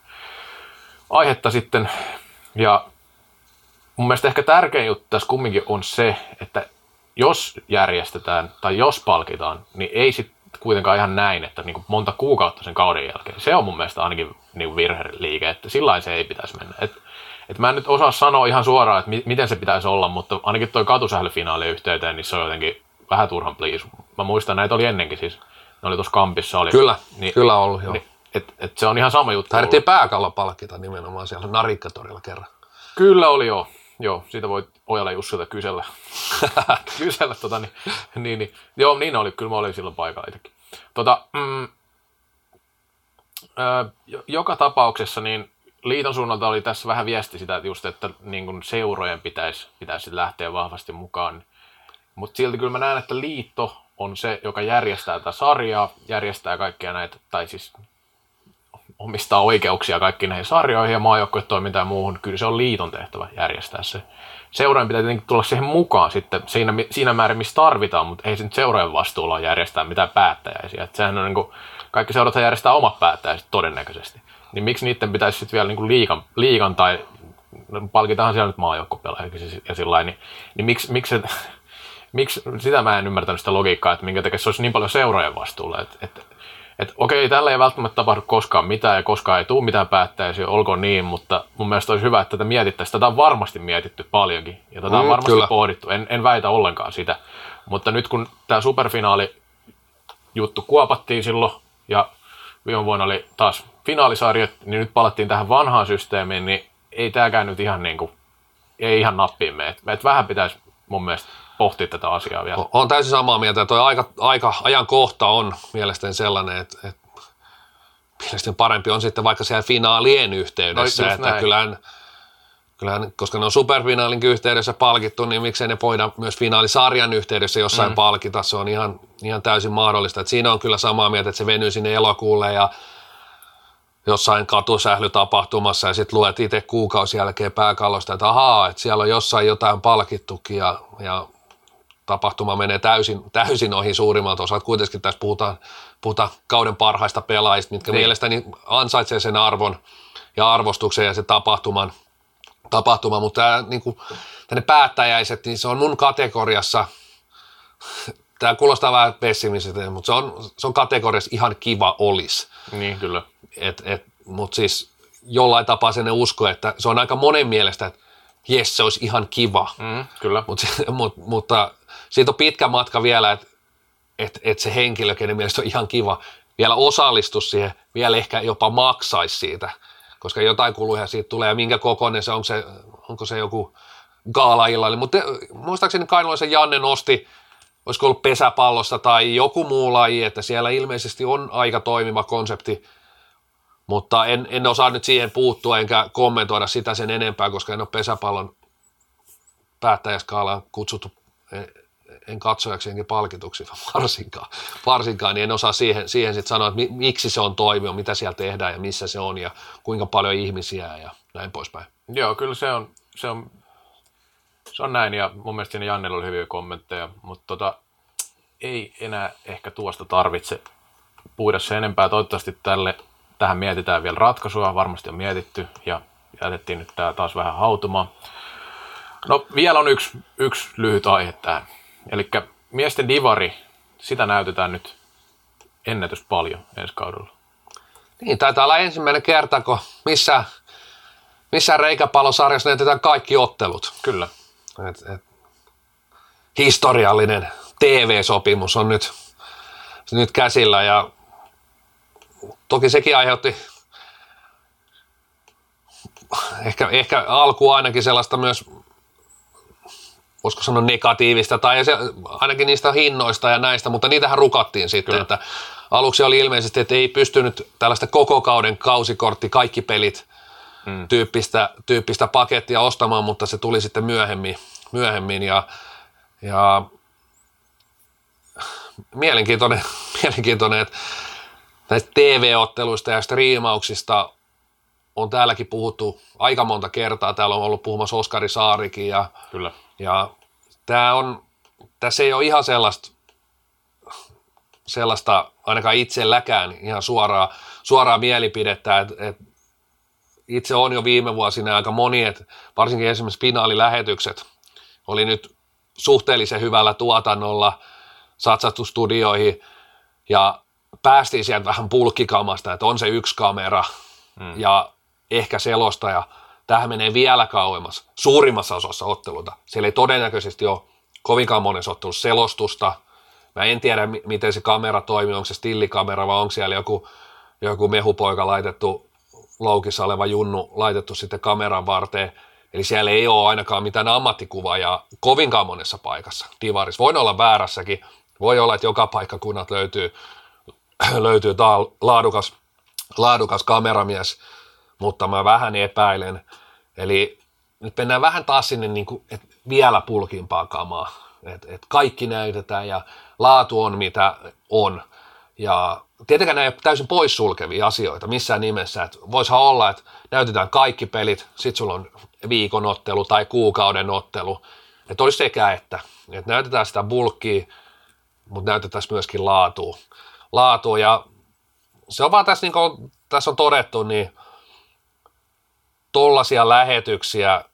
aihetta sitten. Ja mun mielestä ehkä tärkein juttu tässä kumminkin on se, että jos järjestetään tai jos palkitaan, niin ei sitten kuitenkaan ihan näin, että niin kuin monta kuukautta sen kauden jälkeen. Se on mun mielestä ainakin niin virheliike, että sillä se ei pitäisi mennä. Et, et mä en nyt osaa sanoa ihan suoraan, että mi- miten se pitäisi olla, mutta ainakin toi katusählyfinaali yhteyteen, niin se on jotenkin vähän turhan please. Mä muistan, näitä oli ennenkin siis. Ne oli tuossa kampissa. Oli, kyllä, niin, kyllä ollut, joo. Niin, et, et se on ihan sama juttu. Tarvittiin pääkallo palkita nimenomaan siellä narikkatorilla kerran. Kyllä oli joo. Joo, siitä voi Ojala Jussilta kysellä. kysellä tota, niin, niin, niin, Joo, niin oli. Kyllä mä olin silloin paikalla itsekin. Tota, mm, ö, joka tapauksessa niin liiton suunnalta oli tässä vähän viesti sitä, että, just, että niin kuin seurojen pitäisi, pitäisi lähteä vahvasti mukaan mutta silti kyllä mä näen, että liitto on se, joka järjestää tätä sarjaa, järjestää kaikkia näitä, tai siis omistaa oikeuksia kaikkiin näihin sarjoihin ja maajoukkuetoimintaan ja muuhun. Kyllä se on liiton tehtävä järjestää se. Seurojen pitää tietenkin tulla siihen mukaan sitten siinä, siinä määrin, missä tarvitaan, mutta ei se nyt seurojen vastuulla järjestää mitään päättäjäisiä. Et sehän on niin kuin, kaikki seurat järjestää omat päättäjäiset todennäköisesti. Niin miksi niiden pitäisi sitten vielä niin kuin liikan, liikan tai palkitaanhan siellä nyt maajoukkopelaajakin ja sillä niin, niin miksi, miksi miksi, sitä mä en ymmärtänyt sitä logiikkaa, että minkä takia se olisi niin paljon seurojen vastuulla. Että, että, että okei, tällä ei välttämättä tapahdu koskaan mitään ja koskaan ei tule mitään päättäisiä, olkoon niin, mutta mun mielestä olisi hyvä, että tätä mietittäisiin. Tätä on varmasti mietitty paljonkin ja tätä on mm, varmasti kyllä. pohdittu. En, en väitä ollenkaan sitä. Mutta nyt kun tämä superfinaali juttu kuopattiin silloin ja viime vuonna oli taas finaalisarjat, niin nyt palattiin tähän vanhaan systeemiin, niin ei tämäkään nyt ihan niin kuin, ei ihan nappiin mene. Et vähän pitäisi mun mielestä pohtia tätä asiaa vielä. On täysin samaa mieltä, että tuo aika, aika ajankohta on mielestäni sellainen, että, että mielestäni parempi on sitten vaikka siellä finaalien yhteydessä, no, että kyllähän, kyllähän, koska ne on superfinaalin yhteydessä palkittu, niin miksei ne voida myös finaalisarjan yhteydessä jossain mm. palkita, se on ihan, ihan täysin mahdollista. Että siinä on kyllä samaa mieltä, että se venyy sinne elokuulle ja jossain katusählytapahtumassa ja sitten luet itse kuukausi jälkeen pääkallosta, että ahaa, että siellä on jossain jotain palkittukin ja, ja tapahtuma menee täysin, täysin ohi suurimmalta osalta. Kuitenkin tässä puhutaan, puhutaan kauden parhaista pelaajista, mitkä niin. mielestäni ansaitsee sen arvon ja arvostuksen ja se tapahtuman, tapahtuma, mutta tämä, niin kuin, tänne päättäjäiset, niin se on mun kategoriassa, tämä kuulostaa vähän pessimiseltä, mutta se on, se on kategoriassa ihan kiva olisi. Niin, kyllä. Et, et, mutta siis jollain tapaa sen usko, että se on aika monen mielestä, että jes, se olisi ihan kiva. Mm, kyllä. Mut, mut, mutta siitä on pitkä matka vielä, että et, et se henkilö, kenen mielestä on ihan kiva, vielä osallistus siihen, vielä ehkä jopa maksaisi siitä, koska jotain kuluja siitä tulee ja minkä kokoinen se on, se, onko se joku gaala Mutta muistaakseni Kainulaisen Janne nosti, olisiko ollut pesäpallosta tai joku muu laji, että siellä ilmeisesti on aika toimiva konsepti, mutta en, en osaa nyt siihen puuttua enkä kommentoida sitä sen enempää, koska en ole pesäpallon päättäjäskaalaan kutsuttu en katsojaksi enkä palkituksi varsinkaan, varsinkaan, niin en osaa siihen, siihen sit sanoa, että miksi se on toivio, mitä siellä tehdään ja missä se on ja kuinka paljon ihmisiä ja näin poispäin. Joo, kyllä se on, se on, se on näin ja mun mielestä siinä Jannella oli hyviä kommentteja, mutta tota, ei enää ehkä tuosta tarvitse puida se enempää. Toivottavasti tälle, tähän mietitään vielä ratkaisua, varmasti on mietitty ja jätettiin nyt tämä taas vähän hautumaan. No vielä on yksi, yksi lyhyt aihe tähän. Eli miesten divari, sitä näytetään nyt ennätys paljon ensi kaudella. Niin, taitaa olla ensimmäinen kerta, kun missä, missä reikäpallosarjassa näytetään kaikki ottelut. Kyllä. Et, et, historiallinen TV-sopimus on nyt, nyt käsillä ja toki sekin aiheutti ehkä, ehkä alku ainakin sellaista myös, voisiko sanoa negatiivista, tai se, ainakin niistä hinnoista ja näistä, mutta niitähän rukattiin sitten, Kyllä. että aluksi oli ilmeisesti, että ei pystynyt tällaista koko kauden kausikortti, kaikki pelit mm. tyyppistä, tyyppistä pakettia ostamaan, mutta se tuli sitten myöhemmin, myöhemmin ja, ja mielenkiintoinen, mielenkiintoinen, että näistä TV-otteluista ja striimauksista on täälläkin puhuttu aika monta kertaa. Täällä on ollut puhumassa Oskari Saarikin ja, Kyllä. Ja tämä on, tässä ei ole ihan sellaista, sellaista ainakaan itselläkään ihan suoraa, suoraa mielipidettä, että et itse on jo viime vuosina aika moni, että varsinkin esimerkiksi finaalilähetykset oli nyt suhteellisen hyvällä tuotannolla satsattu studioihin ja päästiin sieltä vähän pulkkikamasta, että on se yksi kamera hmm. ja ehkä selostaja. Tähän menee vielä kauemmas, suurimmassa osassa otteluta. Siellä ei todennäköisesti ole kovinkaan monessa ottelussa selostusta. Mä en tiedä, miten se kamera toimii, onko se stillikamera vai onko siellä joku, joku mehupoika laitettu, loukissa oleva junnu laitettu sitten kameran varteen. Eli siellä ei ole ainakaan mitään ammattikuvaajaa kovinkaan monessa paikassa divarissa. Voin olla väärässäkin. Voi olla, että joka paikkakunnat löytyy, löytyy laadukas, laadukas kameramies, mutta mä vähän epäilen. Eli nyt mennään vähän taas sinne niin kuin, että vielä pulkimpaa kamaa. Et, et kaikki näytetään ja laatu on mitä on. Ja tietenkään nämä täysin poissulkevia asioita missään nimessä. Että voisihan olla, että näytetään kaikki pelit, sitten sulla on viikon ottelu tai kuukauden ottelu. Että olisi sekä että. Että näytetään sitä bulkkia, mutta näytetään myöskin laatua. laatua. Ja se on vaan tässä, niin kuin tässä on todettu, niin tollaisia lähetyksiä,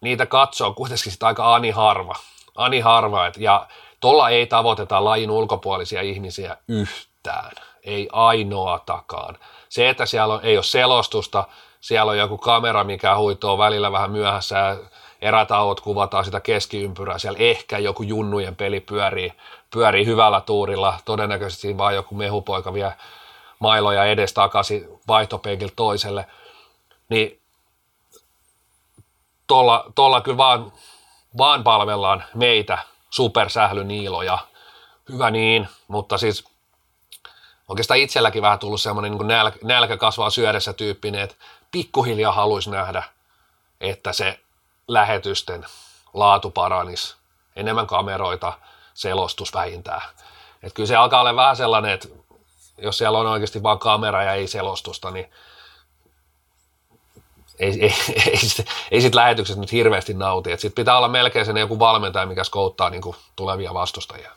niitä katsoo kuitenkin sitä aika ani harva. Ani harva, et, ja tuolla ei tavoiteta lajin ulkopuolisia ihmisiä yhtään, ei ainoatakaan. Se, että siellä on, ei ole selostusta, siellä on joku kamera, mikä huitoo välillä vähän myöhässä ja erätauot kuvataan sitä keskiympyrää, siellä ehkä joku junnujen peli pyörii, pyörii hyvällä tuurilla, todennäköisesti vain joku mehupoika vie mailoja edestakaisin vaihtopenkiltä toiselle, niin tuolla, tuolla kyllä vaan, vaan palvellaan meitä, supersählyniiloja. Hyvä niin, mutta siis oikeastaan itselläkin vähän tullut semmoinen niin nälkä, nälkä kasvaa syödessä tyyppinen, että pikkuhiljaa haluaisi nähdä, että se lähetysten laatu paranisi, enemmän kameroita, selostus vähintään. Että kyllä se alkaa olla vähän sellainen, että jos siellä on oikeasti vain kamera ja ei selostusta, niin ei, ei, ei, sit, ei sit lähetykset nyt hirveästi nauti. Sitten pitää olla melkein sen joku valmentaja, mikä skouttaa niin tulevia vastustajia.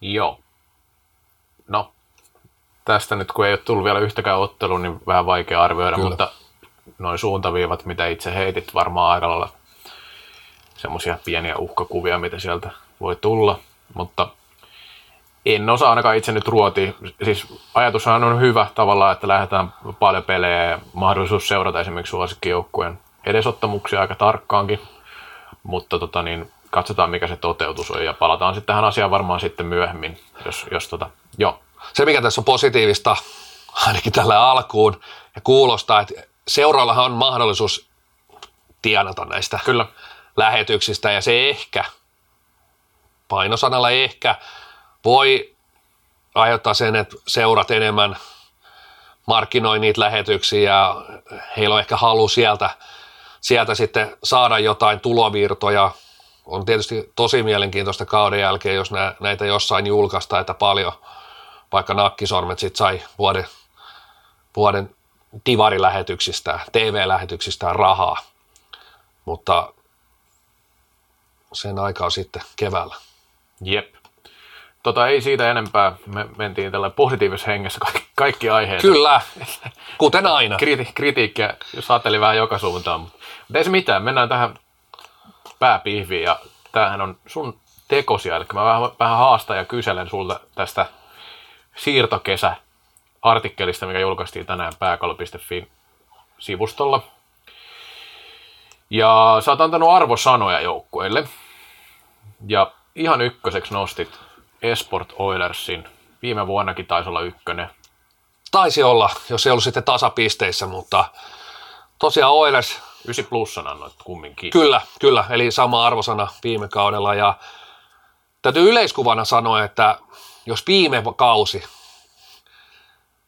Joo. No, tästä nyt kun ei ole tullut vielä yhtäkään ottelua, niin vähän vaikea arvioida, Kyllä. mutta noin suuntaviivat, mitä itse heitit, varmaan aika lailla semmoisia pieniä uhkakuvia, mitä sieltä voi tulla, mutta en osaa ainakaan itse nyt ruoti. Siis ajatushan on hyvä tavallaan, että lähdetään paljon pelejä ja mahdollisuus seurata esimerkiksi suosikkijoukkueen edesottamuksia aika tarkkaankin. Mutta tota niin, katsotaan mikä se toteutus on ja palataan sitten tähän asiaan varmaan sitten myöhemmin, jos, jos tota, joo. Se mikä tässä on positiivista, ainakin tällä alkuun, ja kuulostaa, että seuraallahan on mahdollisuus tienata näistä Kyllä. lähetyksistä ja se ehkä, painosanalla ehkä, voi aiheuttaa sen, että seurat enemmän markkinoi niitä lähetyksiä ja heillä on ehkä halu sieltä, sieltä sitten saada jotain tulovirtoja. On tietysti tosi mielenkiintoista kauden jälkeen, jos näitä jossain julkaista, että paljon vaikka nakkisormet sitten sai vuoden, vuoden divarilähetyksistä, TV-lähetyksistä rahaa. Mutta sen aika on sitten keväällä. Jep. Tota, ei siitä enempää. Me mentiin tällä positiivisessa hengessä kaikki, kaikki aiheet. Kyllä, kuten aina. Kriti, kritiikkiä saateli vähän joka suuntaan. Mutta ei se mitään, mennään tähän pääpihviin. Ja tämähän on sun tekosia, eli mä vähän, vähän haastan ja kyselen sulta tästä siirtokesä artikkelista, mikä julkaistiin tänään pääkallo.fi sivustolla. Ja sä oot antanut arvosanoja joukkueille. Ja ihan ykköseksi nostit Esport Oilersin. Viime vuonnakin taisi olla ykkönen. Taisi olla, jos ei ollut sitten tasapisteissä, mutta tosiaan Oilers 9 plussan annoit kumminkin. Kyllä, kyllä. Eli sama arvosana viime kaudella. Ja täytyy yleiskuvana sanoa, että jos viime kausi,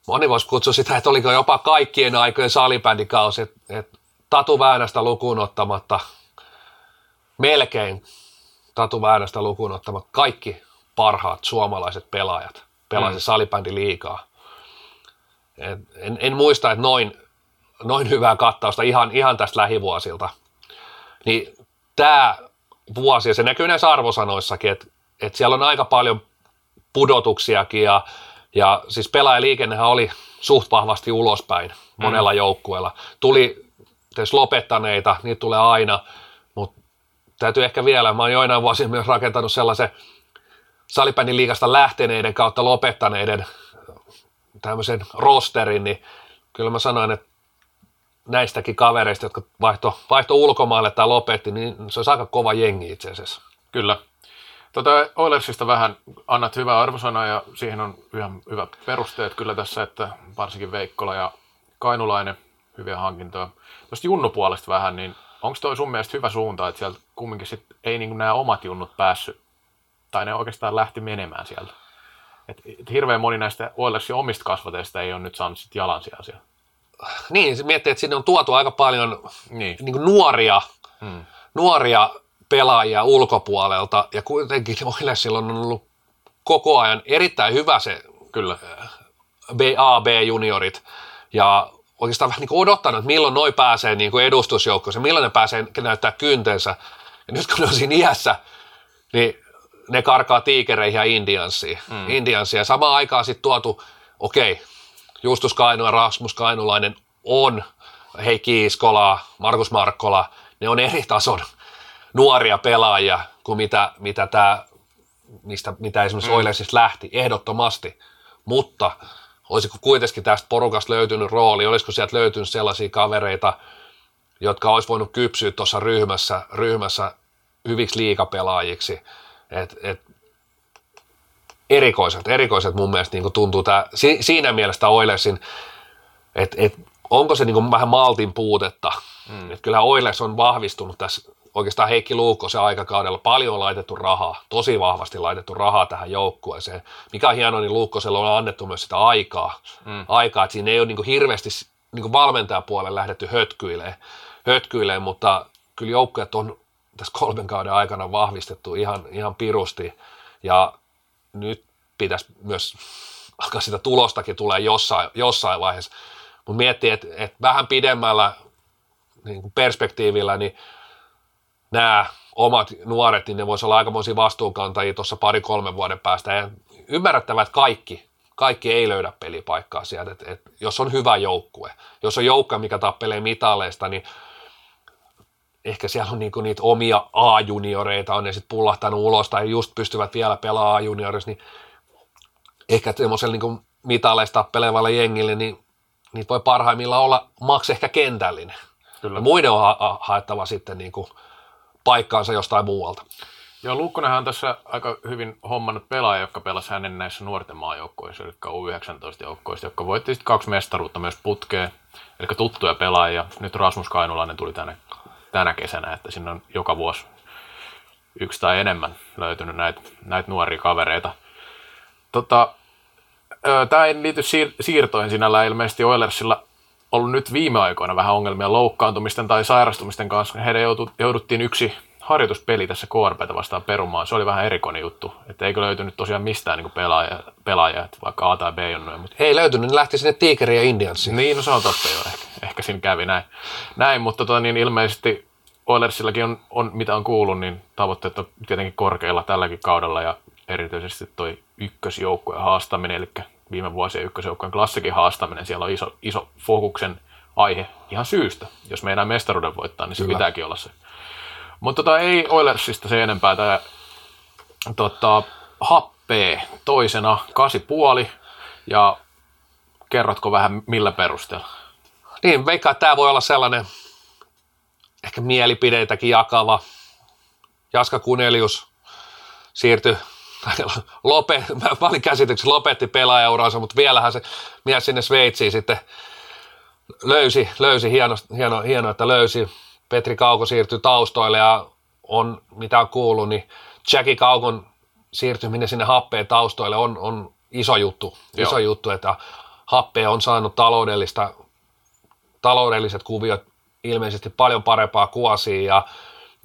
moni voisi kutsua sitä, että oliko jopa kaikkien aikojen salibändikausi, että Tatu Väänästä lukuun ottamatta, melkein Tatu Väänästä lukuun ottamatta, kaikki parhaat suomalaiset pelaajat pelasi mm. salibändi liikaa. En, en, en, muista, että noin, noin hyvää kattausta ihan, ihan tästä lähivuosilta. Niin tämä vuosi, ja se näkyy näissä arvosanoissakin, että, että siellä on aika paljon pudotuksiakin, ja, ja siis pelaajaliikennehän oli suht vahvasti ulospäin monella mm. joukkueella. Tuli tietysti lopettaneita, niitä tulee aina, mutta täytyy ehkä vielä, mä oon joinain vuosina myös rakentanut sellaisen salibändin liikasta lähteneiden kautta lopettaneiden tämmöisen rosterin, niin kyllä mä sanoin, että näistäkin kavereista, jotka vaihto, vaihto ulkomaille tai lopetti, niin se olisi aika kova jengi itse asiassa. Kyllä. Tota Oilersista vähän annat hyvää arvosana ja siihen on ihan hyvät perusteet kyllä tässä, että varsinkin Veikkola ja Kainulainen hyviä hankintoja. Tuosta junnupuolesta vähän, niin onko toi sun mielestä hyvä suunta, että sieltä kumminkin sit ei niin nämä omat junnut päässyt, tai ne oikeastaan lähti menemään sieltä? Et, et hirveän moni näistä Oilersin omista kasvateista ei ole nyt saanut sit jalansia siellä. Niin, se miettii, että sinne on tuotu aika paljon niin. Niin nuoria, hmm. nuoria pelaajia ulkopuolelta, ja kuitenkin Oilersilla on ollut koko ajan erittäin hyvä se Kyllä. A, B-juniorit, ja oikeastaan vähän niin kuin odottanut, että milloin noi pääsee niin kuin edustusjoukkoon, milloin ne pääsee näyttää kyntensä. Ja nyt kun ne on siinä iässä, niin ne karkaa tiikereihin ja indianssiin. Mm. indianssiin. Ja samaan aikaan sitten tuotu, okei, okay, Justus Kainu ja Rasmus Kainulainen on Heikki Iskola, Markus Markkola, ne on eri tason nuoria pelaajia kuin mitä, mitä tämä, mistä, mitä esimerkiksi mm. Oilersista lähti, ehdottomasti. Mutta olisiko kuitenkin tästä porukasta löytynyt rooli, olisiko sieltä löytynyt sellaisia kavereita, jotka olisi voinut kypsyä tuossa ryhmässä, ryhmässä hyviksi liikapelaajiksi. Et, et, erikoiset, erikoiset mun mielestä niin tuntuu tää, si, siinä mielessä Oilersin, että et, onko se niin vähän maltin puutetta. Mm. Et kyllä Oilers on vahvistunut tässä oikeastaan Heikki Luukkosen aikakaudella paljon on laitettu rahaa, tosi vahvasti laitettu rahaa tähän joukkueeseen. Mikä on hienoa, niin Luukkoselle on annettu myös sitä aikaa, mm. aikaa että siinä ei ole niin kuin hirveästi niin kuin valmentajapuolelle lähdetty hötkyilemään, hötkyilemään, mutta kyllä joukkueet on tässä kolmen kauden aikana vahvistettu ihan, ihan pirusti ja nyt pitäisi myös alkaa sitä tulostakin tulee jossain, jossain vaiheessa. Mutta miettii, että, että vähän pidemmällä niin kuin perspektiivillä, niin nämä omat nuoret, niin ne voisi olla aikamoisia vastuunkantajia tuossa pari-kolmen vuoden päästä. Ja ymmärrettävä, että kaikki, kaikki ei löydä pelipaikkaa sieltä. Et, et, jos on hyvä joukkue, jos on joukkue, mikä tappelee mitaleista, niin ehkä siellä on niinku niitä omia A-junioreita, on ne sitten pullahtanut ulos tai just pystyvät vielä pelaamaan A-juniorissa, niin ehkä semmoisella niinku mitaleista tappelevalle jengille, niin niitä voi parhaimmillaan olla maks ehkä kentällinen. Kyllä. Ja muiden on ha- haettava sitten niinku paikkaansa jostain muualta. Joo, Luukkonenhan on tässä aika hyvin hommannut pelaajia, jotka pelasivat hänen näissä nuorten maajoukkoissa, eli U19-joukkoista, jotka voitti sitten kaksi mestaruutta myös putkeen, eli tuttuja pelaajia. Nyt Rasmus Kainulainen tuli tänne, tänä kesänä, että sinne on joka vuosi yksi tai enemmän löytynyt näitä, näitä nuoria kavereita. Tota, Tämä ei liity siir- siirtoihin sinällään ilmeisesti Oilersilla ollut nyt viime aikoina vähän ongelmia loukkaantumisten tai sairastumisten kanssa. Heidän jouduttiin yksi harjoituspeli tässä KRPtä vastaan perumaan. Se oli vähän erikoinen juttu. Että eikö löytynyt tosiaan mistään niin pelaaja, pelaaja, vaikka A tai B on noin. Mutta... Ei löytynyt, ne lähti sinne Tigeri ja Indiansiin. Niin, no se on totta jo. Ehkä, ehkä siinä kävi näin. näin mutta tota, niin ilmeisesti Oilersillakin on, on, mitä on kuullut, niin tavoitteet on tietenkin korkeilla tälläkin kaudella ja erityisesti toi ykkösjoukkueen haastaminen, eli viime vuosien ykkösjoukkojen klassikin haastaminen, siellä on iso, iso fokuksen aihe ihan syystä. Jos me enää mestaruuden voittaa, niin se Kyllä. pitääkin olla se. Mutta tota, ei Oilersista se enempää. Tämä tota, happee toisena kasi puoli ja kerrotko vähän millä perusteella? Niin, veikkaa, että tämä voi olla sellainen ehkä mielipideitäkin jakava. Jaska Kunelius siirtyi lope, mä olin käsityksen, lopetti pelaajauransa, mutta vielähän se mies sinne Sveitsiin sitten löysi, löysi hieno, hieno, hieno, että löysi. Petri Kauko siirtyi taustoille ja on, mitä on kuullut, niin Jackie Kaukon siirtyminen sinne happeen taustoille on, on iso juttu, Joo. iso juttu, että happe on saanut taloudellista, taloudelliset kuviot ilmeisesti paljon parempaa kuosia ja,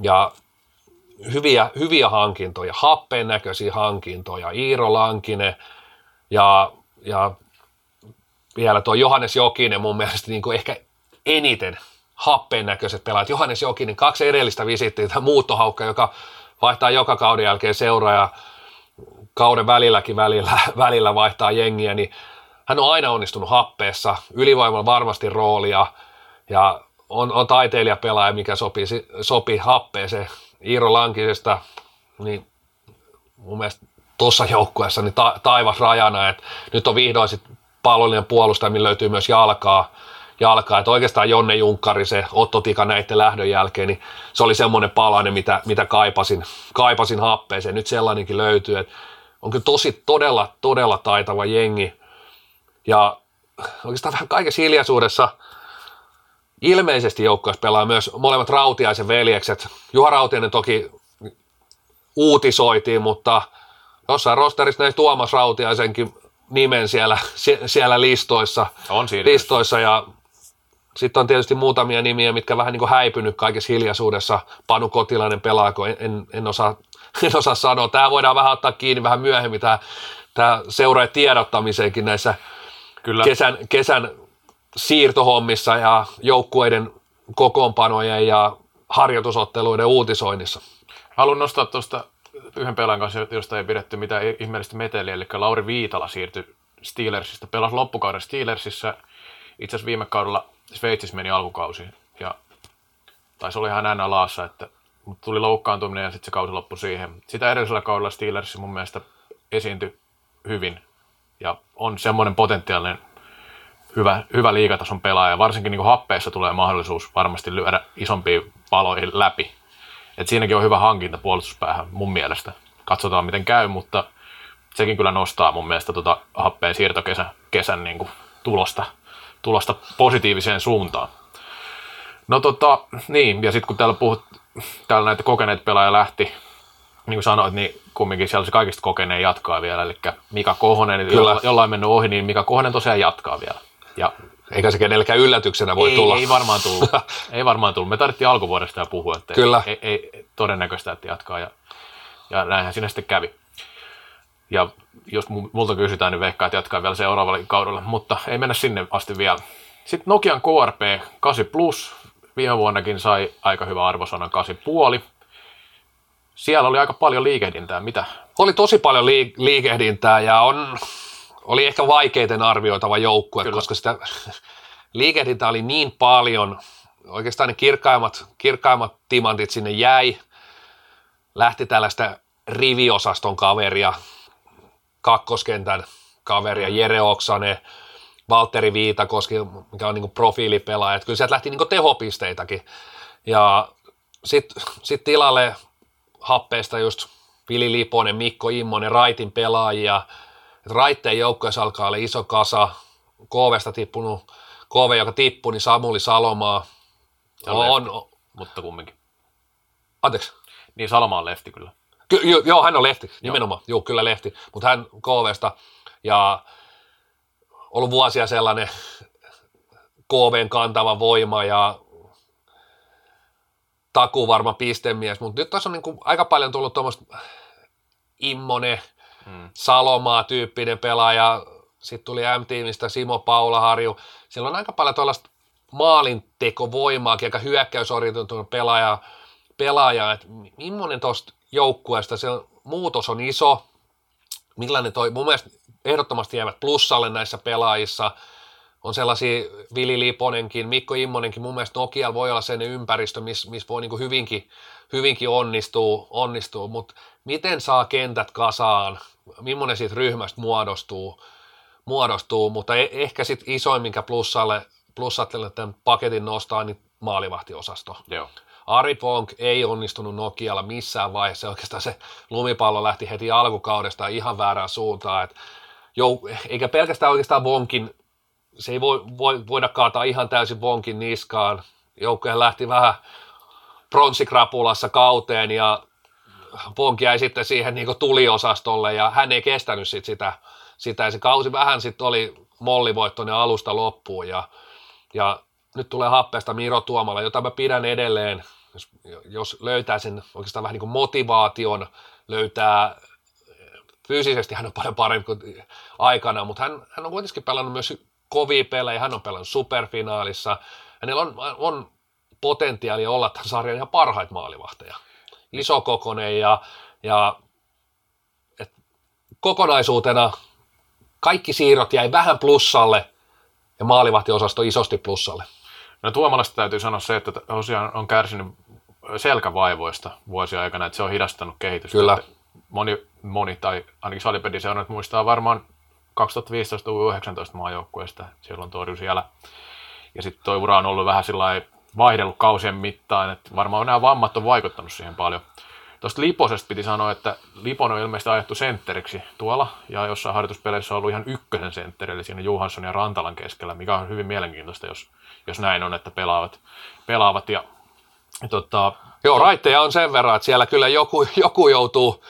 ja hyviä, hyviä hankintoja, happeen näköisiä hankintoja, Iiro Lankinen ja, ja vielä tuo Johannes Jokinen mun mielestä niin kuin ehkä eniten happeen näköiset pelaajat. Johannes Jokinen, kaksi edellistä visittiä, tämä muuttohaukka, joka vaihtaa joka kauden jälkeen seuraa kauden välilläkin välillä, välillä vaihtaa jengiä, niin hän on aina onnistunut happeessa, ylivoimalla varmasti roolia ja on, on taiteilijapelaaja, mikä sopii, sopii happeeseen. Iiro Lankisesta, niin mun mielestä tuossa joukkueessa niin ta, taivas rajana, että nyt on vihdoin sitten pallollinen puolustaja, millä löytyy myös jalkaa, jalkaa. Että oikeastaan Jonne Junkkari, se Otto Tika näiden lähdön jälkeen, niin se oli semmoinen palanen, mitä, mitä kaipasin, kaipasin happeeseen. Nyt sellainenkin löytyy, että on kyllä tosi todella, todella taitava jengi. Ja oikeastaan vähän kaikessa hiljaisuudessa ilmeisesti joukkueessa pelaa myös molemmat Rautiaisen veljekset. Juha Rautiainen toki uutisoitiin, mutta jossain rosterissa näin Tuomas Rautiaisenkin nimen siellä, siellä listoissa. On listoissa ja sitten on tietysti muutamia nimiä, mitkä vähän niin kuin häipynyt kaikessa hiljaisuudessa. Panu Kotilainen pelaako, en, en, en, osaa, en osaa sanoa. Tämä voidaan vähän ottaa kiinni vähän myöhemmin, tämä, tämä seuraa tiedottamiseenkin näissä Kyllä. Kesän, kesän siirtohommissa ja joukkueiden kokoonpanojen ja harjoitusotteluiden uutisoinnissa. Haluan nostaa tuosta yhden pelaajan kanssa, josta ei pidetty mitään ihmeellistä meteliä, eli Lauri Viitala siirtyi Steelersista, pelasi loppukauden Steelersissä, itse asiassa viime kaudella Sveitsissä meni alkukausi, ja taisi olla ihan näin laassa, että mutta tuli loukkaantuminen ja sitten se kausi loppui siihen. Sitä edellisellä kaudella Steelers mun mielestä esiintyi hyvin ja on semmoinen potentiaalinen hyvä, hyvä liikatason pelaaja. Varsinkin niin happeessa tulee mahdollisuus varmasti lyödä isompiin paloihin läpi. Et siinäkin on hyvä hankinta puolustuspäähän mun mielestä. Katsotaan miten käy, mutta sekin kyllä nostaa mun mielestä tota happeen siirtokesän kesän niin kuin tulosta, tulosta positiiviseen suuntaan. No tota, niin, ja sitten kun täällä puhut, täällä näitä kokeneet pelaajia lähti, niin kuin sanoit, niin kumminkin siellä se kaikista kokeneen jatkaa vielä, eli Mika Kohonen, Kyllä. jollain mennyt ohi, niin Mika Kohonen tosiaan jatkaa vielä. Ja eikä se kenellekään yllätyksenä voi ei, tulla. Ei varmaan tullut. ei varmaan tullut. Me tarvittiin alkuvuodesta jo puhua, että Kyllä. Ei, ei, ei, todennäköistä, että jatkaa. Ja, ja näinhän siinä sitten kävi. Ja jos multa kysytään, niin veikkaa, että jatkaa vielä seuraavalla kaudella, mutta ei mennä sinne asti vielä. Sitten Nokian KRP 8 Plus, viime vuonnakin sai aika hyvä arvosanan 8,5. Siellä oli aika paljon liikehdintää, mitä? Oli tosi paljon liik- liikehdintää ja on, oli ehkä vaikeiten arvioitava joukkue, Kyllä. koska sitä liikehdintää oli niin paljon. Oikeastaan ne kirkkaimmat, kirkkaimmat timantit sinne jäi. Lähti tällaista riviosaston kaveria, kakkoskentän kaveria, Jere Oksanen, Valtteri Viitakoski, mikä on niin profiilipelaaja. Että kyllä sieltä lähti niin tehopisteitäkin. Ja sitten sit tilalle happeesta just Vili Liponen, Mikko Immonen, Raitin pelaajia – että raitteen joukkueessa alkaa olla iso kasa, KVsta tippunut, KV, joka tippui, niin Samuli Salomaa. Ja on, on, mutta kumminkin. Anteeksi. Niin Saloma on lefti kyllä. Ky- jo, joo, hän on lehti, nimenomaan. Joo, kyllä lehti. Mutta hän KVsta ja ollut vuosia sellainen KVn kantava voima ja takuu varma pistemies, mutta nyt tässä on niin kuin aika paljon tullut tuommoista Immonen, mm. Salomaa tyyppinen pelaaja, sitten tuli M-tiimistä Simo Paulaharju. Siellä on aika paljon tuollaista maalintekovoimaakin, aika hyökkäysorientoitunut pelaaja, pelaaja että millainen tuosta joukkueesta, se muutos on iso, millainen toi, mun mielestä ehdottomasti jäävät plussalle näissä pelaajissa, on sellaisia Vili Liponenkin, Mikko Immonenkin, mun mielestä Nokia voi olla sen ympäristö, missä miss voi niin hyvinkin, hyvinkin onnistua, onnistua mutta miten saa kentät kasaan, millainen siitä ryhmästä muodostuu, muodostuu mutta e- ehkä sitten isoin, minkä plussalle, plussalle tämän paketin nostaa, niin maalivahtiosasto. Joo. Ari Ponk ei onnistunut Nokialla missään vaiheessa. Oikeastaan se lumipallo lähti heti alkukaudesta ihan väärään suuntaan. Et jou, eikä pelkästään oikeastaan Vonkin se ei voi, voi, voida kaataa ihan täysin Vonkin niskaan. Joukkojen lähti vähän pronssikrapulassa kauteen ja Vonki jäi sitten siihen niin tuliosastolle ja hän ei kestänyt sit sitä, sitä se kausi vähän sitten oli mollivoittoinen alusta loppuun ja, ja nyt tulee happeesta Miro Tuomala, jota mä pidän edelleen, jos, jos löytää sen oikeastaan vähän niin kuin motivaation, löytää fyysisesti hän on paljon parempi kuin aikana, mutta hän, hän on kuitenkin pelannut myös kovia pelejä, hän on pelannut superfinaalissa, hänellä on, on potentiaalia olla tämän sarjan ihan parhaita maalivahteja. Isokokonen ja, ja et kokonaisuutena kaikki siirrot jäi vähän plussalle ja maalivahtiosasto isosti plussalle. No Tuomalasta täytyy sanoa se, että tosiaan on kärsinyt selkävaivoista vuosia aikana, että se on hidastanut kehitystä. Kyllä. Moni, moni tai ainakin salipediseurannat muistaa varmaan 2015 U19 maajoukkueesta, silloin torjui siellä. Ja sitten tuo ura on ollut vähän sillä vaihdellut kausien mittaan, että varmaan nämä vammat on vaikuttanut siihen paljon. Tuosta Liposesta piti sanoa, että Lipon on ilmeisesti ajettu sentteriksi tuolla, ja jossain harjoituspeleissä on ollut ihan ykkösen sentteri, eli siinä Johansson ja Rantalan keskellä, mikä on hyvin mielenkiintoista, jos, jos näin on, että pelaavat. pelaavat ja, tota, Joo, raitteja on sen verran, että siellä kyllä joku, joku, joutuu,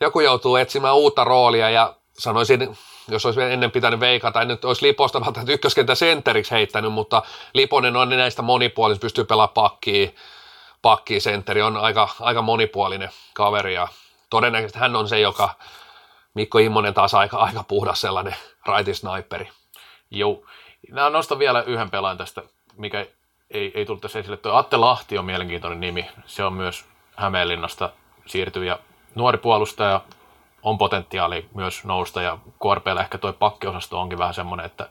joku joutuu etsimään uutta roolia, ja sanoisin, jos olisi ennen pitänyt veikata, tai nyt olisi Liposta välttämättä ykköskentä sentteriksi heittänyt, mutta Liponen on näistä monipuolista, pystyy pelaamaan pakkia, pakki, sentteri on aika, aika monipuolinen kaveri ja todennäköisesti hän on se, joka Mikko Immonen taas aika, aika puhdas sellainen raitisniperi. Joo. Nämä nostan vielä yhden pelaajan tästä, mikä ei, ei tullut tässä esille. Tuo Atte Lahti on mielenkiintoinen nimi. Se on myös Hämeenlinnasta siirtyvä nuori puolustaja, on potentiaali myös nousta ja KRPllä ehkä tuo pakkiosasto onkin vähän semmoinen, että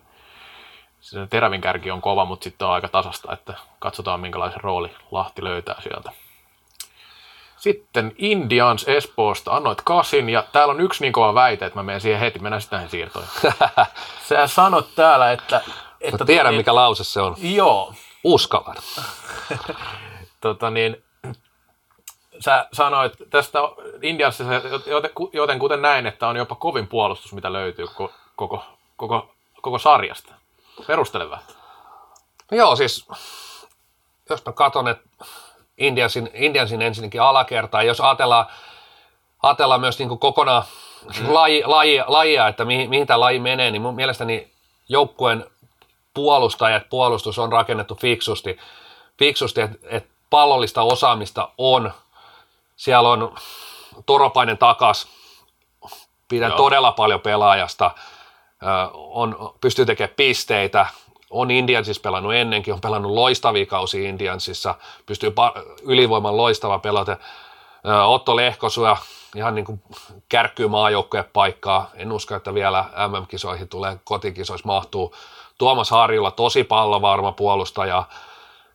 se terävin kärki on kova, mutta sitten on aika tasasta, että katsotaan minkälaisen rooli Lahti löytää sieltä. Sitten Indians Espoosta annoit kasin, ja täällä on yksi niin kova väite, että mä menen siihen heti, mennään sitten näihin siirtoihin. Sä sanot täällä, että... että mä tiedän, mikä lause se on. Joo. Uskallan. tota niin, sä sanoit tästä Indiansissa, joten kuten näin, että on jopa kovin puolustus, mitä löytyy koko, koko, koko sarjasta. Perustele vähän. No joo, siis jos mä katson, että Indiansin, Indiansin ensinnäkin alakertaa, jos ajatellaan, ajatellaan myös niin kuin kokonaan mm. laji, laji, lajia, että mihin, mihin tämä laji menee, niin mun mielestäni joukkueen puolustajat, puolustus on rakennettu fiksusti, fiksusti että et pallollista osaamista on. Siellä on Toropainen takas, pidän Joo. todella paljon pelaajasta – on, pystyy tekemään pisteitä, on Indiansissa pelannut ennenkin, on pelannut loistavia kausia Indiansissa, pystyy ylivoiman loistava pelata. Otto Lehkosuja ihan niin kuin kärkkyy maajoukkojen paikkaa. En usko, että vielä MM-kisoihin tulee kotikisoissa mahtuu. Tuomas Harjulla tosi pallovarma puolustaja.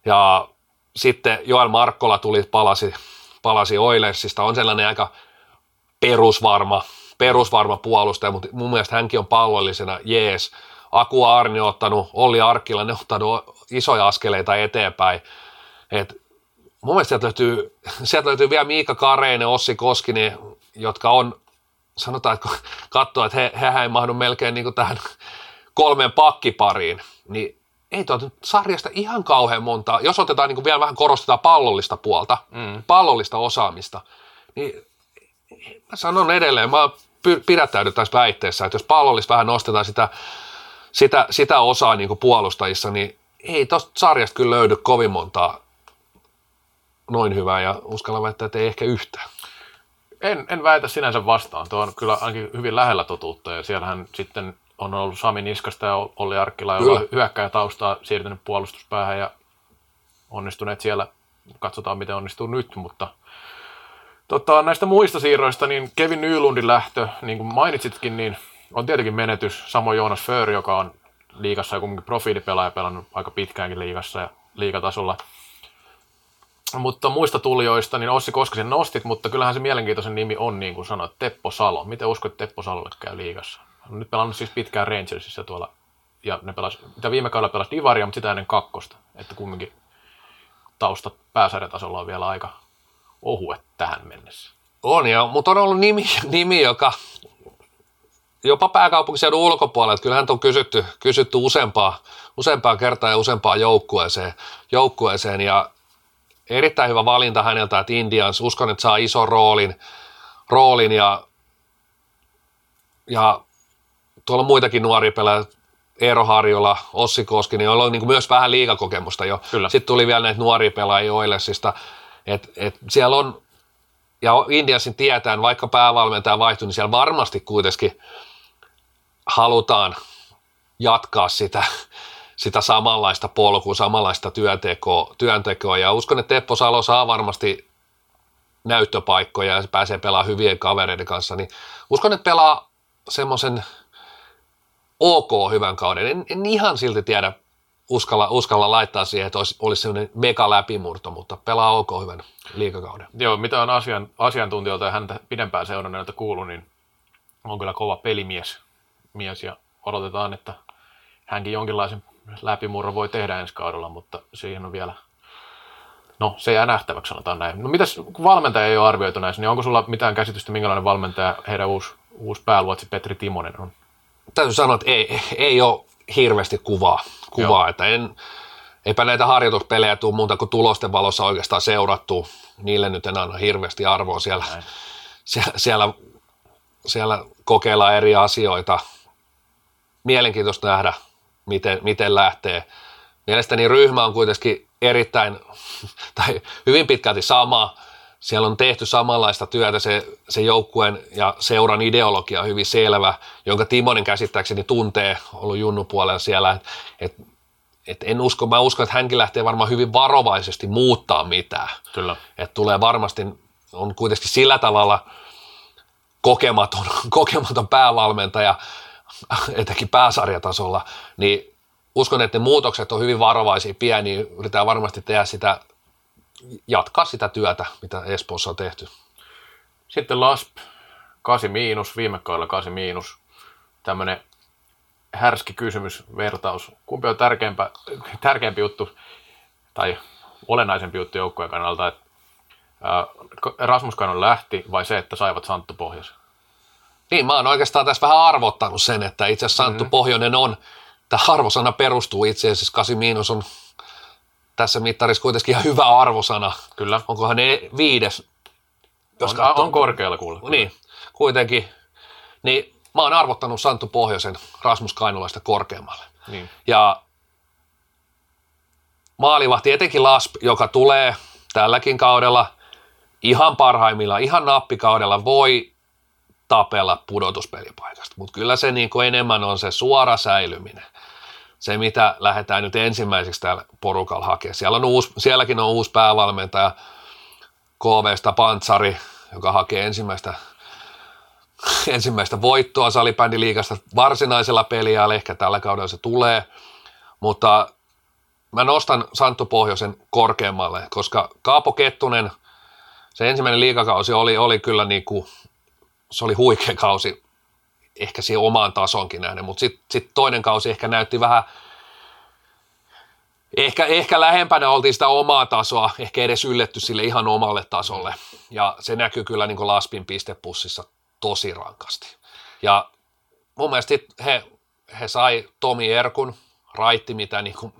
Ja sitten Joel Markkola tuli, palasi, palasi Oilersista, on sellainen aika perusvarma perusvarma puolustaja, mutta mun mielestä hänkin on pallollisena jees. Aku Arni on ottanut, Olli Arkkila, ne on ottanut isoja askeleita eteenpäin. Et mun mielestä sieltä löytyy, sieltä löytyy vielä Miika Kareinen, Ossi Koskinen, jotka on, sanotaan, että katsoo, että he, hehän ei mahdu melkein niin tähän kolmeen pakkipariin, niin ei tuota nyt sarjasta ihan kauhean monta, jos otetaan niin vielä vähän korostetaan pallollista puolta, mm. pallollista osaamista, niin mä sanon edelleen, mä pidättäydy tässä väitteessä, että jos pallollista vähän nostetaan sitä, sitä, sitä osaa niin kuin puolustajissa, niin ei tuosta sarjasta kyllä löydy kovin montaa noin hyvää ja uskallan väittää, että ei ehkä yhtään. En, en väitä sinänsä vastaan. Tuo on kyllä ainakin hyvin lähellä totuutta ja siellähän sitten on ollut Sami Niskasta ja Olli Arkkila, joka hyökkäjä taustaa siirtynyt puolustuspäähän ja onnistuneet siellä. Katsotaan, miten onnistuu nyt, mutta Tota, näistä muista siirroista, niin Kevin Nylundin lähtö, niin kuin mainitsitkin, niin on tietenkin menetys. Samoin Joonas Föör, joka on liikassa ja kumminkin profiilipelaaja pelannut aika pitkäänkin liigassa ja liigatasolla. Mutta muista tulijoista, niin Ossi Koskisen nostit, mutta kyllähän se mielenkiintoisen nimi on, niin kuin sanoit, Teppo Salo. Miten uskot, että Teppo Salolle käy liigassa? On nyt pelannut siis pitkään Rangersissa tuolla, ja ne pelas, mitä viime kaudella pelasi Divaria, mutta sitä ennen kakkosta. Että kumminkin taustat pääsarjatasolla on vielä aika, ohuet tähän mennessä. On, ja, mutta on ollut nimi, nimi joka jopa pääkaupunkiseudun ulkopuolella, kyllähän on kysytty, kysytty useampaa, useampaa kertaa ja useampaa joukkueeseen, joukkueeseen ja erittäin hyvä valinta häneltä, että Indians, uskon, että saa ison roolin, roolin ja, ja tuolla on muitakin nuoria pelaajia, Eero Harjola, Ossi Koski, niin on niin myös vähän liikakokemusta jo. Kyllä. Sitten tuli vielä näitä nuoria pelaajia Oilesista, että et siellä on, ja Indiansin tietään, vaikka päävalmentaja vaihtui, niin siellä varmasti kuitenkin halutaan jatkaa sitä, sitä samanlaista polkua, samanlaista työntekoa, työntekoa. Ja uskon, että Teppo Salo saa varmasti näyttöpaikkoja ja se pääsee pelaamaan hyvien kavereiden kanssa, niin uskon, että pelaa semmoisen ok hyvän kauden. En, en ihan silti tiedä, uskalla, uskalla laittaa siihen, että olisi, olisi semmoinen mega läpimurto, mutta pelaa ok hyvän liikakauden. Joo, mitä on asian, asiantuntijoilta ja häntä pidempään seuranneilta kuullut, niin on kyllä kova pelimies mies ja odotetaan, että hänkin jonkinlaisen läpimurron voi tehdä ensi kaudella, mutta siihen on vielä, no se jää nähtäväksi sanotaan näin. No mitäs, kun valmentaja ei ole arvioitu näissä, niin onko sulla mitään käsitystä, minkälainen valmentaja heidän uusi, uusi pääluotsi Petri Timonen on? Täytyy sanoa, että ei, ei ole hirveästi kuvaa, kuvaa että en, eipä näitä harjoituspelejä tule muuta kuin tulosten valossa oikeastaan seurattu. Niille nyt en anna hirveästi arvoa siellä, siellä, siellä, siellä kokeillaan eri asioita. Mielenkiintoista nähdä, miten, miten lähtee. Mielestäni ryhmä on kuitenkin erittäin, tai hyvin pitkälti sama. Siellä on tehty samanlaista työtä, se, se joukkueen ja seuran ideologia on hyvin selvä, jonka Timonen käsittääkseni tuntee, ollut Junnu puolella siellä, että et, et en usko, mä uskon, että hänkin lähtee varmaan hyvin varovaisesti muuttaa mitään. Kyllä. Että tulee varmasti, on kuitenkin sillä tavalla kokematon, kokematon päävalmentaja, etenkin pääsarjatasolla, niin uskon, että ne muutokset on hyvin varovaisia, pieniä, yritetään varmasti tehdä sitä, jatkaa sitä työtä, mitä Espoossa on tehty. Sitten LASP, 8 miinus, viime kaudella 8 miinus, tämmöinen härski kysymys, vertaus. Kumpi on tärkeämpä, tärkeämpi juttu tai olennaisempi juttu joukkueen kannalta, että Rasmus Kanon lähti vai se, että saivat Santtu Pohjoisen? Niin, mä oon oikeastaan tässä vähän arvottanut sen, että itse asiassa Santtu mm-hmm. Pohjonen on, tämä arvosana perustuu itse asiassa, 8 miinus on tässä mittarissa kuitenkin ihan hyvä arvosana. Kyllä. Onkohan ne viides? Jos on, katsoo, on korkealla kuulla. Niin, kuitenkin. Niin mä oon arvottanut Santtu Pohjoisen Rasmus Kainulaista korkeammalle. Niin. Ja maalivahti, etenkin Lasp, joka tulee tälläkin kaudella ihan parhaimmillaan, ihan nappikaudella, voi tapella pudotuspelipaikasta, mutta kyllä se niin kuin enemmän on se suora säilyminen. Se, mitä lähdetään nyt ensimmäiseksi täällä porukalla hakemaan. Siellä on uusi, sielläkin on uusi päävalmentaja, KVsta Pantsari, joka hakee ensimmäistä, ensimmäistä voittoa salibändiliigasta varsinaisella peliä, ehkä tällä kaudella se tulee, mutta mä nostan Santtu Pohjoisen korkeammalle, koska Kaapo Kettunen, se ensimmäinen liigakausi oli, oli kyllä niin kuin se oli huikea kausi ehkä siihen omaan tasonkin nähden, mutta sitten sit toinen kausi ehkä näytti vähän, ehkä, ehkä lähempänä oltiin sitä omaa tasoa, ehkä edes ylletty sille ihan omalle tasolle. Ja se näkyy kyllä niin kuin Laspin pistepussissa tosi rankasti. Ja mun mielestä he, he sai Tomi Erkun, raitti, mitä niin kuin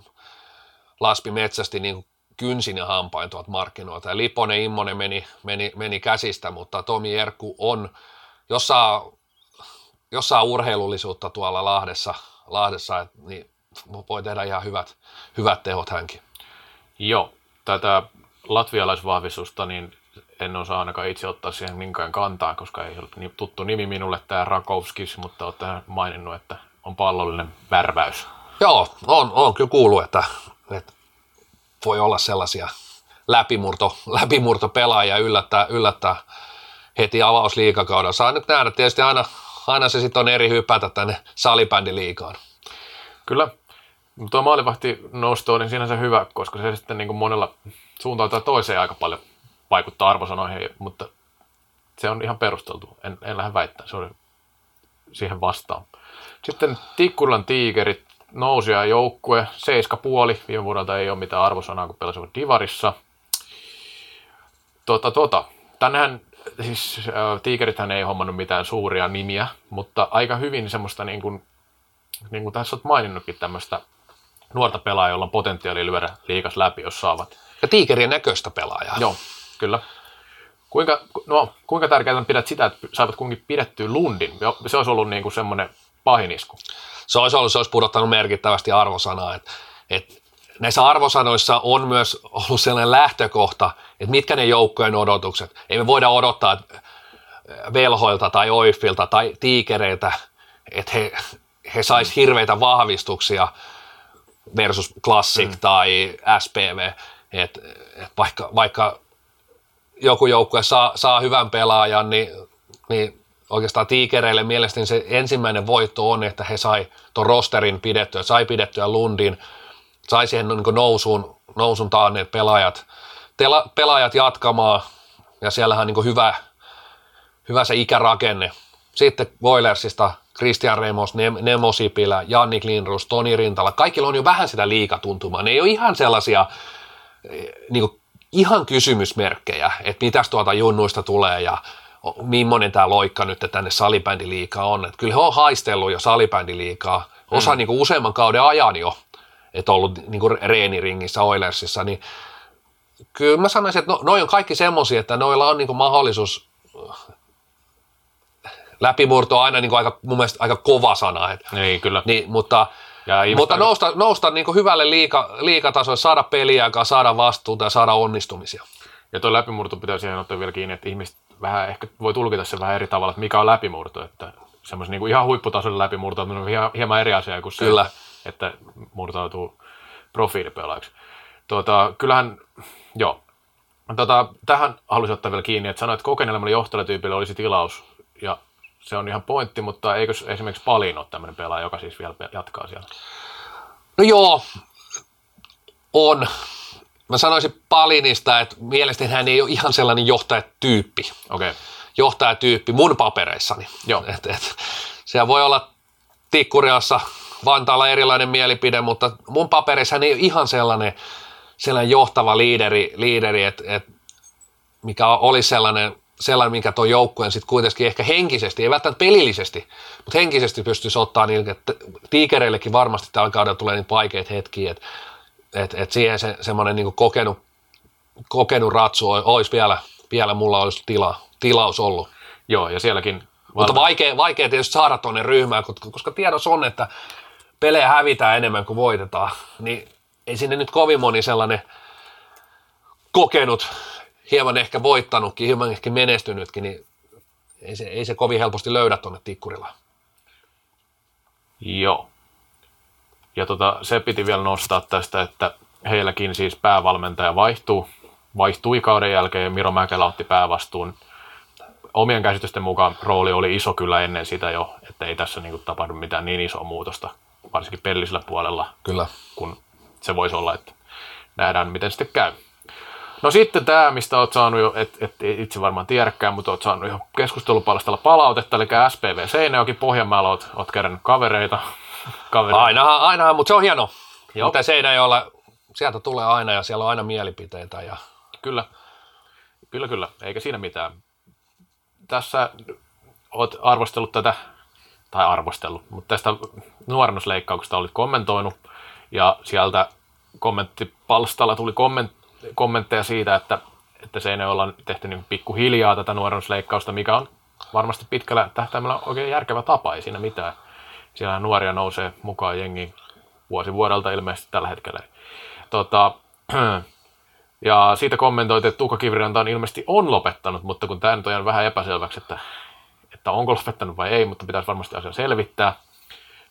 Laspi metsästi niin kynsin ja hampain tuolta markkinoilta. Ja Liponen, Immonen meni, meni, meni käsistä, mutta Tomi Erkku on jos saa, jos saa urheilullisuutta tuolla Lahdessa, Lahdessa et, niin voi tehdä ihan hyvät, hyvät tehot hänkin. Joo, tätä latvialaisvahvistusta, niin en osaa ainakaan itse ottaa siihen niinkään kantaa, koska ei ole niin tuttu nimi minulle tämä Rakovskis, mutta olette maininnut, että on pallollinen värväys. Joo, on, on kyllä kuullut, että, että voi olla sellaisia läpimurto, läpimurto pelaajia yllättää, yllättää heti avausliikakaudella. Saa nyt nähdä, tietysti aina, aina se sitten on eri hypätä tänne salibändiliikaan. Kyllä. Tuo maalivahti nosto on niin sinänsä hyvä, koska se sitten niin kuin monella suuntaan tai toiseen aika paljon vaikuttaa arvosanoihin, mutta se on ihan perusteltu. En, en lähde väittää, se oli siihen vastaan. Sitten Tikkulan tiikerit, nousia joukkue, seiska puoli, viime vuodelta ei ole mitään arvosanaa, kun pelasivat Divarissa. Tota, tota. Tännehän siis äh, Tigerithän ei hommannut mitään suuria nimiä, mutta aika hyvin semmoista, niin kuin, niin kuin tässä olet maininnutkin, tämmöistä nuorta pelaajaa, jolla on potentiaali lyödä liikas läpi, jos saavat. Ja tiikerien näköistä pelaajaa. Joo, kyllä. Kuinka, no, kuinka tärkeää pidät sitä, että saivat kuitenkin pidettyä Lundin? Se olisi ollut niin kuin semmoinen pahin isku. Se olisi ollut, se olisi pudottanut merkittävästi arvosanaa. Et, et näissä arvosanoissa on myös ollut sellainen lähtökohta, että mitkä ne joukkojen odotukset. Ei me voida odottaa että velhoilta tai oiffilta tai tiikereiltä, että he, he sais hirveitä vahvistuksia versus Classic mm. tai SPV. Et, et vaikka, vaikka joku joukkue saa, saa hyvän pelaajan, niin, niin oikeastaan tiikereille mielestäni se ensimmäinen voitto on, että he sai tuon rosterin pidettyä, sai pidettyä Lundin, sai siihen niin nousuun, nousun taanneet pelaajat, tela, pelaajat jatkamaan, ja siellähän on niin hyvä, hyvä se ikärakenne. Sitten Boilersista Christian Remos, Nem- Nemo Sipilä, Jannik Lindrus, Toni Rintala, kaikilla on jo vähän sitä liikatuntumaa. Ne ei ole ihan sellaisia niin kuin, ihan kysymysmerkkejä, että mitäs tuolta junnuista tulee ja millainen tämä loikka nyt tänne salibändiliikaa on. Että kyllä he on haistellut jo salibändiliikaa, osa mm. niin kuin useamman kauden ajan jo, että ollut niin kuin reeniringissä Oilersissa, niin kyllä mä sanoisin, että no, noi on kaikki semmoisia, että noilla on niin kuin mahdollisuus läpimurto on aina niin kuin aika, mun mielestä aika kova sana. Että, Niin, kyllä. niin, mutta Ja mutta nousta, nousta niin kuin hyvälle liika, liikatasolle, saada peliaikaa, saada vastuuta ja saada onnistumisia. Ja tuo läpimurto pitää siihen ottaa vielä kiinni, että ihmiset vähän ehkä voi tulkita sen vähän eri tavalla, että mikä on läpimurto. Että semmoisen niin kuin ihan huipputasoinen läpimurto on hieman, hieman eri asia kuin se, Kyllä. että, että murtautuu profiilipelaajaksi. Tuota, kyllähän, joo. Tota, tähän haluaisin ottaa vielä kiinni, että sanoit, että kokeneelle johtajatyypille olisi tilaus, ja se on ihan pointti, mutta eikö esimerkiksi Palin ole tämmöinen pelaaja, joka siis vielä jatkaa siellä? No joo, on. Mä sanoisin Palinista, että mielestäni hän ei ole ihan sellainen johtajatyyppi. Okei, okay. johtajatyyppi mun papereissani. Joo. Et, et, siellä voi olla Tikkuriassa, Vantaalla erilainen mielipide, mutta mun papereissa hän ei ole ihan sellainen, sellainen johtava liideri, liideri että et, mikä olisi sellainen, sellainen, mikä tuo joukkueen sitten kuitenkin ehkä henkisesti, ei välttämättä pelillisesti, mutta henkisesti pystyisi ottaa niin, että tiikereillekin varmasti tällä kaudella tulee niitä vaikeita hetkiä, että et, et siihen se, semmoinen niin kokenut, kokenut ratsu olisi vielä, vielä mulla olisi tila, tilaus ollut. joo, ja sielläkin Mutta vaikea, vaikea tietysti saada tuonne ryhmään, koska, tiedossa on, että pelejä hävitään enemmän kuin voitetaan, niin ei sinne nyt kovin moni sellainen kokenut, hieman ehkä voittanutkin, hieman ehkä menestynytkin, niin ei se, ei se kovin helposti löydä tuonne tikkurilla. Joo. Ja tota, se piti vielä nostaa tästä, että heilläkin siis päävalmentaja vaihtuu, vaihtui kauden jälkeen ja Miro Mäkelä otti päävastuun. Omien käsitysten mukaan rooli oli iso kyllä ennen sitä jo, että ei tässä niinku tapahdu mitään niin isoa muutosta, varsinkin pelillisellä puolella, Kyllä. kun se voisi olla, että nähdään miten sitten käy. No sitten tämä, mistä olet saanut jo, et, et itse varmaan tiedäkään, mutta olet saanut jo keskustelupalstalla palautetta, eli SPV Seinäjoki Pohjanmaalla olet, olet kerännyt kavereita. kavereita. Ainahan, ainahan, mutta se on hieno. Joo. Mutta Seinäjoella, sieltä tulee aina ja siellä on aina mielipiteitä. Ja... Kyllä, kyllä, kyllä, eikä siinä mitään. Tässä olet arvostellut tätä, tai arvostellut, mutta tästä nuorennusleikkauksesta olit kommentoinut, ja sieltä kommenttipalstalla tuli komment, kommentteja siitä, että, että se ei olla tehty niin pikkuhiljaa tätä nuorennusleikkausta, mikä on varmasti pitkällä tähtäimellä oikein järkevä tapa, ei siinä mitään. Siellä nuoria nousee mukaan jengiin vuosi vuodelta ilmeisesti tällä hetkellä. Tota, ja siitä kommentoit, että Tuukka Kiviranta on ilmeisesti on lopettanut, mutta kun tämä nyt on vähän epäselväksi, että, että onko lopettanut vai ei, mutta pitäisi varmasti asia selvittää,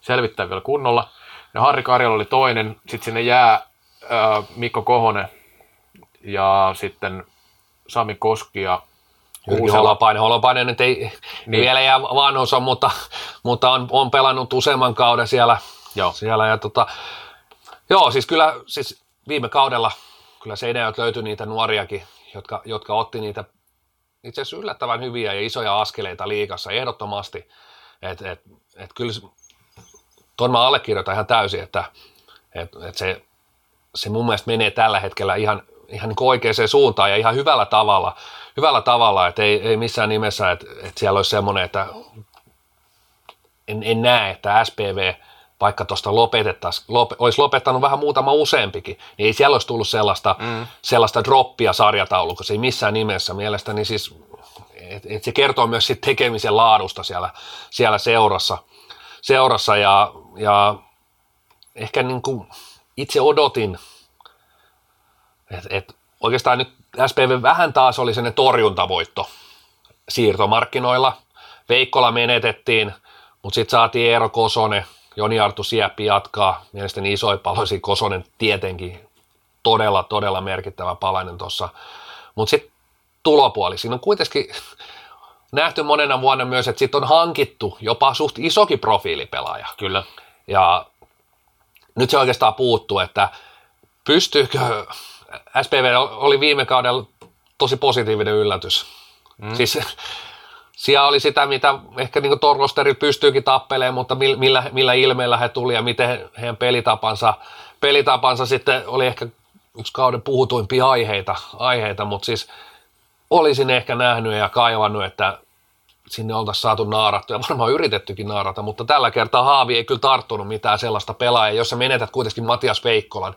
selvittää vielä kunnolla. Ja Harri Karjala oli toinen, sitten sinne jää ää, Mikko Kohonen ja sitten Sami Koski ja Jyrki. Holopainen. Holopainen nyt ei niin. Vielä jää vanhuus on, mutta, mutta on, on, pelannut useamman kauden siellä. Joo. siellä ja tota, joo, siis kyllä siis viime kaudella kyllä Seinäjoelta löytyi niitä nuoriakin, jotka, jotka otti niitä itse asiassa yllättävän hyviä ja isoja askeleita liikassa ehdottomasti. Et, et, et kyllä ton mä allekirjoitan ihan täysin, että et, et se, se mun mielestä menee tällä hetkellä ihan, ihan niin oikeaan suuntaan ja ihan hyvällä tavalla, hyvällä tavalla, että ei, ei missään nimessä, että, että siellä olisi semmoinen, että en, en näe, että SPV vaikka tuosta lopetettaisiin, lop, olisi lopettanut vähän muutama useampikin, niin ei siellä olisi tullut sellaista, mm. sellaista droppia sarjataulukossa, ei missään nimessä. Mielestäni siis, et, et se kertoo myös sit tekemisen laadusta siellä, siellä seurassa, seurassa ja, ja ehkä niin kuin itse odotin, että et oikeastaan nyt SPV vähän taas oli sellainen torjuntavoitto siirtomarkkinoilla. Veikkola menetettiin, mutta sitten saatiin Eero Kosonen, Joni Artu Sieppi jatkaa. Mielestäni isoin paloisi Kosonen tietenkin todella, todella merkittävä palainen tuossa. Mutta sitten tulopuoli. Siinä on kuitenkin nähty monena vuonna myös, että sitten on hankittu jopa suht isokin profiilipelaaja. Kyllä. Ja nyt se oikeastaan puuttuu, että pystyykö, SPV oli viime kaudella tosi positiivinen yllätys. Mm. Siis siellä oli sitä, mitä ehkä niin Torlosteri pystyykin tappelemaan, mutta millä, millä ilmeellä he tuli ja miten heidän pelitapansa, pelitapansa sitten oli ehkä yksi kauden puhutuimpia aiheita, aiheita mutta siis olisin ehkä nähnyt ja kaivannut, että sinne oltaisiin saatu naarattu ja varmaan yritettykin naarata, mutta tällä kertaa Haavi ei kyllä tarttunut mitään sellaista pelaajaa. Jos sä menetät kuitenkin Matias Veikkolan,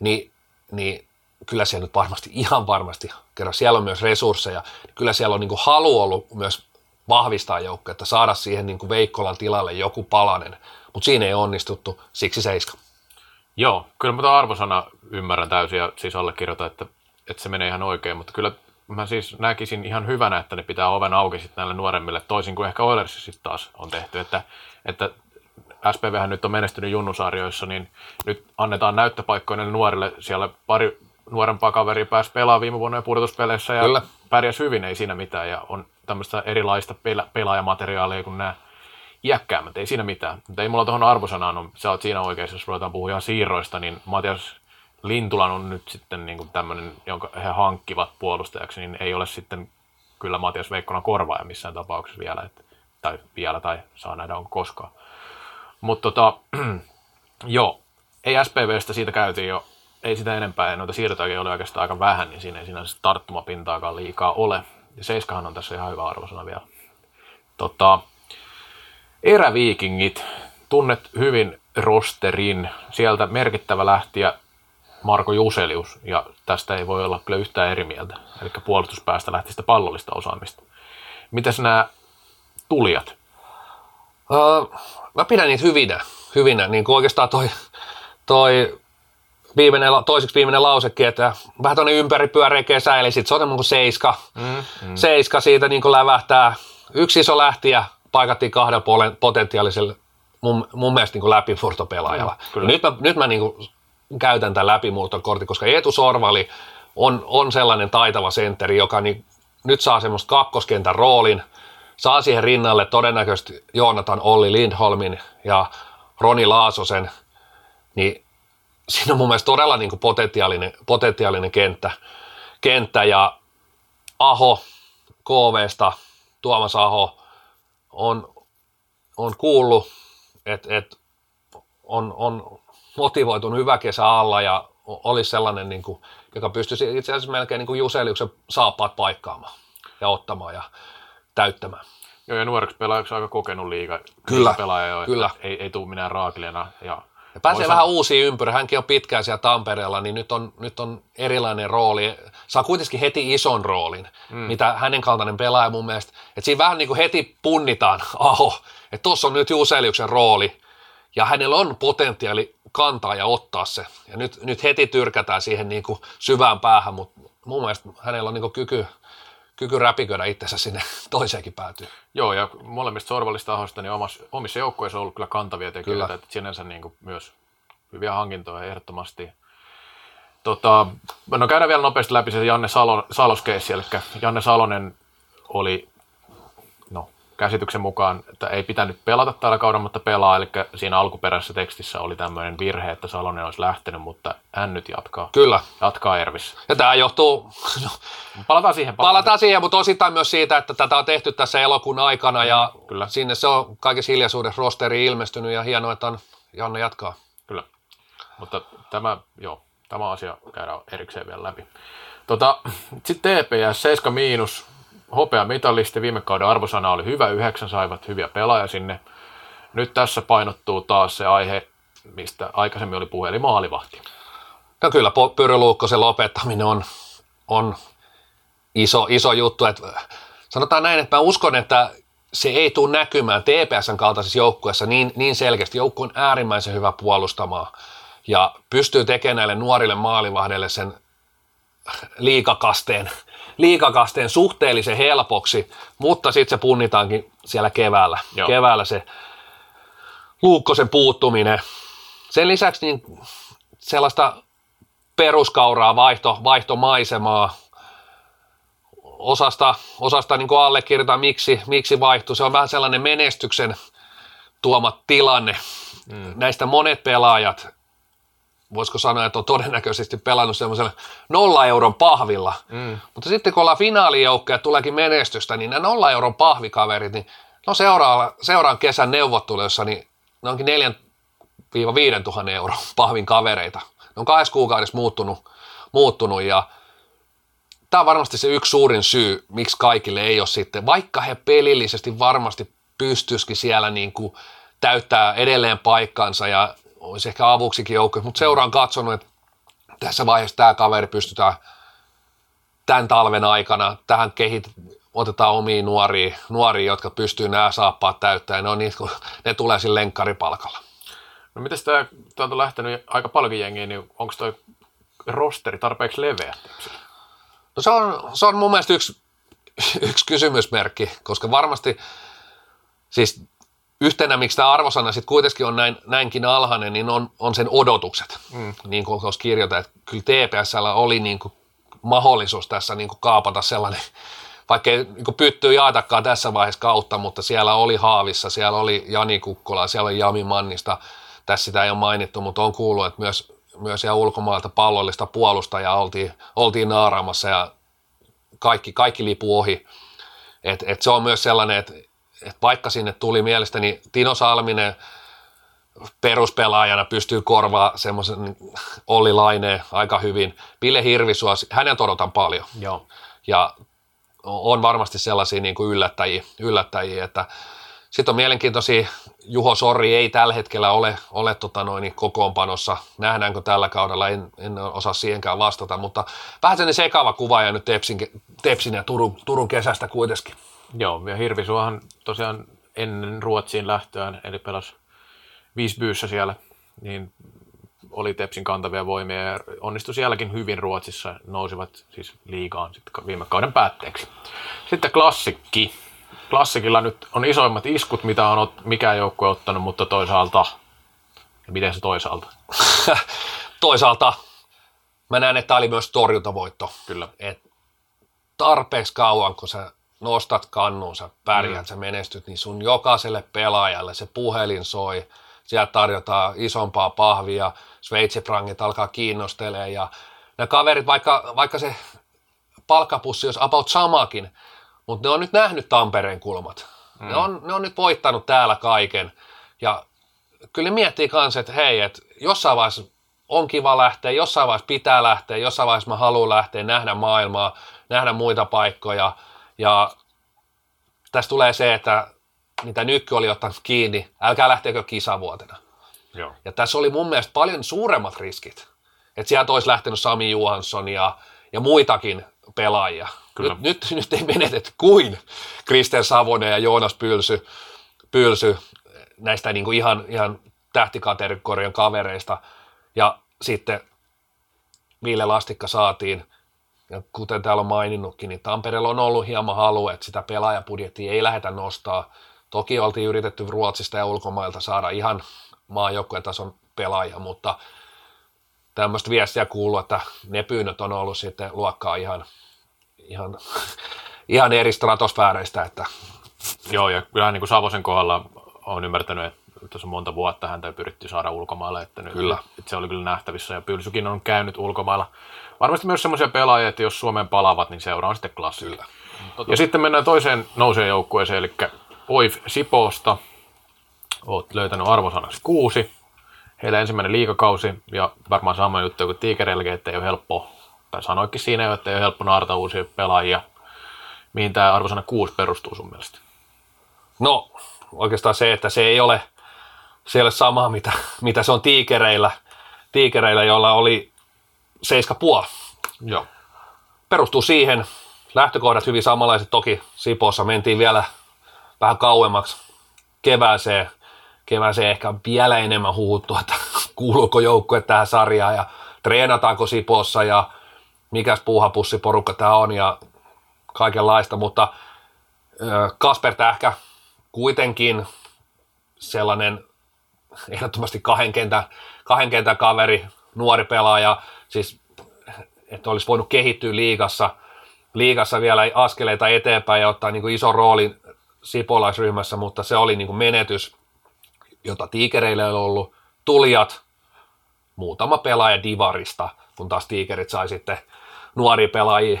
niin, niin kyllä siellä nyt varmasti, ihan varmasti, kerran siellä on myös resursseja, niin kyllä siellä on niin kuin halu ollut myös vahvistaa että saada siihen niin kuin Veikkolan tilalle joku palanen, mutta siinä ei onnistuttu, siksi seiska. Joo, kyllä mä arvosana ymmärrän täysin ja siis allekirjoitan, että, että se menee ihan oikein, mutta kyllä mä siis näkisin ihan hyvänä, että ne pitää oven auki sitten näille nuoremmille, toisin kuin ehkä Oilersissa sitten taas on tehty, että, että SPVhän nyt on menestynyt junnusarjoissa, niin nyt annetaan näyttöpaikkoja nuorille. Siellä pari nuorempaa kaveria pääsi pelaamaan viime vuonna jo pudotuspeleissä ja Kyllä. pärjäsi hyvin, ei siinä mitään. Ja on tämmöistä erilaista pela- pelaajamateriaalia kuin nämä iäkkäämmät, ei siinä mitään. Mutta ei mulla tuohon arvosanaan, on, sä oot siinä oikeassa, jos ruvetaan puhua ihan siirroista, niin Matias Lintulan on nyt sitten niin tämmöinen, jonka he hankkivat puolustajaksi, niin ei ole sitten kyllä Matias Veikkonan korvaaja missään tapauksessa vielä, että, tai vielä, tai saa nähdä onko koskaan. Mutta tota, joo, ei SPVstä siitä käytiin jo, ei sitä enempää, ja noita siirtojakin oli oikeastaan aika vähän, niin siinä ei siinä tarttumapintaakaan liikaa ole. Ja Seiskahan on tässä ihan hyvä arvosana vielä. Tota, eräviikingit, tunnet hyvin rosterin, sieltä merkittävä lähtiä Marko Juselius, ja tästä ei voi olla kyllä yhtään eri mieltä. Eli puolustuspäästä lähti sitä pallollista osaamista. Mitäs nämä tulijat? Uh, mä pidän niitä hyvinä, hyvinä. Niin kuin oikeastaan toi, toi viimeinen, toiseksi viimeinen lausekin, että vähän tuonne ympäripyöreä kesä, eli sitten se on niin seiska, mm, mm. seiska siitä niin kuin lävähtää. Yksi iso lähtiä paikattiin kahden puolen potentiaaliselle mun, mun mielestä niin läpimurtopelaajalla. Mm, nyt mä, nyt mä niin kuin käytän tämän läpimurtokortin, koska Eetu Sorvali on, on sellainen taitava sentteri, joka niin, nyt saa semmoista kakkoskentän roolin, saa siihen rinnalle todennäköisesti Joonatan Olli Lindholmin ja Roni Laasosen, niin siinä on mun mielestä todella niin kuin potentiaalinen, potentiaalinen kenttä, kenttä ja Aho KVsta, Tuomas Aho on, on kuullut, että et on, on motivoitunut hyvä kesä alla ja olisi sellainen, niin kuin, joka pystyisi itse asiassa melkein niin kuin Juseliuksen saappaat paikkaamaan ja ottamaan ja täyttämään. Joo, ja nuoreksi pelaajaksi aika kokenut liiga, kyllä, pelaaja jo, kyllä. ei, ei tule minä raakilena. Ja, ja pääsee vähän uusiin ympyrä. Hänkin on pitkään siellä Tampereella, niin nyt on, nyt on erilainen rooli. Saa kuitenkin heti ison roolin, mm. mitä hänen kaltainen pelaaja mun mielestä. Että siinä vähän niin kuin heti punnitaan, aho, että tuossa on nyt Juseliuksen rooli, ja hänellä on potentiaali kantaa ja ottaa se. Ja nyt, nyt heti tyrkätään siihen niin kuin syvään päähän, mutta mun mielestä hänellä on niin kuin kyky, kyky räpiköidä itsensä sinne toiseenkin päätyy. Joo, ja molemmista sorvallista ahoista niin omassa, omissa joukkoissa on ollut kyllä kantavia tekijöitä, kyllä. että sinänsä niin kuin myös hyviä hankintoja ehdottomasti. Tota, no käydään vielä nopeasti läpi se Janne Salo, Saloskeissi, eli Janne Salonen oli käsityksen mukaan, että ei pitänyt pelata tällä kaudella, mutta pelaa. Eli siinä alkuperäisessä tekstissä oli tämmöinen virhe, että Salonen olisi lähtenyt, mutta hän nyt jatkaa. Kyllä. Jatkaa Ervissä. Ja tämä johtuu... No, palataan siihen. Palataan, palataan siihen, mutta osittain myös siitä, että tätä on tehty tässä elokuun aikana ja Kyllä. sinne se on kaikessa hiljaisuudessa rosteri ilmestynyt ja hienoa, että on Janne jatkaa. Kyllä. Mutta tämä, joo, tämä asia käydään erikseen vielä läpi. Tota, Sitten TPS 7 miinus, hopea mitalisti, viime kauden arvosana oli hyvä, yhdeksän saivat hyviä pelaajia sinne. Nyt tässä painottuu taas se aihe, mistä aikaisemmin oli puhe, eli maalivahti. No kyllä, Pyry Luukkosen lopettaminen on, on iso, iso juttu. Että sanotaan näin, että mä uskon, että se ei tule näkymään TPSn kaltaisessa joukkueessa niin, niin selkeästi. Joukku on äärimmäisen hyvä puolustamaan ja pystyy tekemään näille nuorille maalivahdeille sen liikakasteen, liikakasteen suhteellisen helpoksi, mutta sitten se punnitaankin siellä keväällä. Joo. Keväällä se Luukkosen puuttuminen. Sen lisäksi niin sellaista peruskauraa, vaihto, vaihtomaisemaa, osasta, osasta niin allekirjoittaa, miksi, miksi vaihtui. Se on vähän sellainen menestyksen tuoma tilanne. Mm. Näistä monet pelaajat, voisiko sanoa, että on todennäköisesti pelannut semmoisella nolla euron pahvilla. Mm. Mutta sitten kun ollaan finaalijoukkoja tuleekin menestystä, niin nämä nolla euron pahvikaverit, niin no seuraan, seuraan kesän neuvotteluissa, niin ne onkin 4-5 tuhannen euron pahvin kavereita. Ne on kahdessa kuukaudessa muuttunut, muuttunut ja tämä on varmasti se yksi suurin syy, miksi kaikille ei ole sitten, vaikka he pelillisesti varmasti pystyisikin siellä niin kuin täyttää edelleen paikkansa ja olisi ehkä avuksikin joukko, mutta seuraan katsonut, että tässä vaiheessa tämä kaveri pystytään tämän talven aikana tähän kehit, otetaan omiin nuoria, nuoria, jotka pystyy nämä saappaat täyttämään, ne, on niin, ne tulee sillä lenkkaripalkalla. No miten tämä, on lähtenyt aika paljonkin jengiä, niin onko tuo rosteri tarpeeksi leveä? No se on, se on mun mielestä yksi, yksi kysymysmerkki, koska varmasti siis yhtenä, miksi tämä arvosana sitten kuitenkin on näin, näinkin alhainen, niin on, on sen odotukset. Mm. Niin kuin tuossa kirjoitan, että kyllä TPSllä oli niin kuin mahdollisuus tässä niin kuin kaapata sellainen, vaikka ei niin pyttyy jaetakaan tässä vaiheessa kautta, mutta siellä oli Haavissa, siellä oli Jani Kukkola, siellä oli Jami Mannista, tässä sitä ei ole mainittu, mutta on kuullut, että myös myös ihan ulkomailta pallollista puolustajaa oltiin, oltiin naaraamassa ja kaikki, kaikki lipu ohi. Et, et se on myös sellainen, että et vaikka sinne tuli mielestäni Tino Salminen peruspelaajana pystyy korvaa semmoisen Olli Laineen aika hyvin. Pille Hirvisuos, hänen odotan paljon. Joo. Ja on varmasti sellaisia niin kuin yllättäjiä, yllättäjiä, että sitten on mielenkiintoisia, Juho Sorri ei tällä hetkellä ole, ole tota noin, kokoonpanossa. Nähdäänkö tällä kaudella, en, en osaa siihenkään vastata, mutta vähän sellainen sekava kuva ja nyt Tepsin, Tepsin ja Turun, Turun kesästä kuitenkin. Joo, ja Hirvisuohan tosiaan ennen Ruotsiin lähtöään, eli pelasi viisi byyssä siellä, niin oli Tepsin kantavia voimia ja onnistui sielläkin hyvin Ruotsissa, nousivat siis liigaan sitten viime kauden päätteeksi. Sitten klassikki, klassikilla nyt on isoimmat iskut, mitä on mikään joukkue ottanut, mutta toisaalta, ja miten se toisaalta? toisaalta mä näen, että tämä oli myös torjuntavoitto. Kyllä. Et tarpeeksi kauan, kun sä nostat kannun, sä pärjät, mm. sä menestyt, niin sun jokaiselle pelaajalle se puhelin soi, sieltä tarjotaan isompaa pahvia, sveitsiprangit alkaa kiinnostelemaan ja ne kaverit, vaikka, vaikka se palkkapussi olisi about samakin, mutta ne on nyt nähnyt Tampereen kulmat. Mm. Ne, on, ne on nyt voittanut täällä kaiken. Ja kyllä miettii kanssa, että hei, että jossain vaiheessa on kiva lähteä, jossain vaiheessa pitää lähteä, jossain vaiheessa mä haluan lähteä, nähdä maailmaa, nähdä muita paikkoja. Ja tässä tulee se, että mitä Nykky oli ottanut kiinni, älkää lähteekö kisavuotena. Joo. Ja tässä oli mun mielestä paljon suuremmat riskit. Että sieltä olisi lähtenyt Sami Johansson ja, ja muitakin pelaajia. Kyllä. Nyt, nyt, nyt ei menetet kuin Kristen Savonen ja Joonas Pylsy, Pylsy näistä niin kuin ihan, ihan tähtikategorian kavereista. Ja sitten Ville Lastikka saatiin, ja kuten täällä on maininnutkin, niin Tampereella on ollut hieman halu, että sitä pelaajapudjettia ei lähdetä nostaa. Toki oltiin yritetty Ruotsista ja ulkomailta saada ihan tason pelaajia, mutta tämmöistä viestiä kuuluu, että ne pyynnöt on ollut sitten luokkaa ihan ihan, ihan eri stratosfääreistä. Että. Joo, ja kyllähän niin kuin Savosen kohdalla on ymmärtänyt, että tuossa monta vuotta häntä pyritty saada ulkomaille, että, nyt, kyllä. että se oli kyllä nähtävissä, ja Pylsykin on käynyt ulkomailla. Varmasti myös semmoisia pelaajia, että jos Suomeen palaavat, niin seura on sitten klassi. Kyllä. Ja sitten mennään toiseen nouseen joukkueeseen, eli Oif Sipoosta. Olet löytänyt arvosanaksi kuusi. Heillä ensimmäinen liikakausi, ja varmaan sama juttu kuin Tiikereilläkin, että ei ole helppo tai sanoikin siinä jo, että ei ole helppo naarata uusia pelaajia. Mihin tämä arvosana 6 perustuu sun mielestä? No oikeastaan se, että se ei ole, se ei ole sama, mitä, mitä se on tiikereillä, tiikereillä joilla oli 7,5. Joo. Perustuu siihen, lähtökohdat hyvin samanlaiset toki Sipossa, mentiin vielä vähän kauemmaksi kevääseen, kevääseen ehkä vielä enemmän huhuttu, että kuuluuko joukkue tähän sarjaan ja treenataanko Sipossa ja mikäs puuhapussiporukka tämä on ja kaikenlaista, mutta Kasper Tähkä kuitenkin sellainen ehdottomasti kahden kentän, kahden kentän kaveri, nuori pelaaja, siis että olisi voinut kehittyä liigassa, liigassa vielä askeleita eteenpäin ja ottaa niin kuin ison roolin sipolaisryhmässä, mutta se oli niin kuin menetys, jota tiikereille on ollut. Tulijat, muutama pelaaja Divarista, kun taas tiikerit sai sitten nuoria pelaajia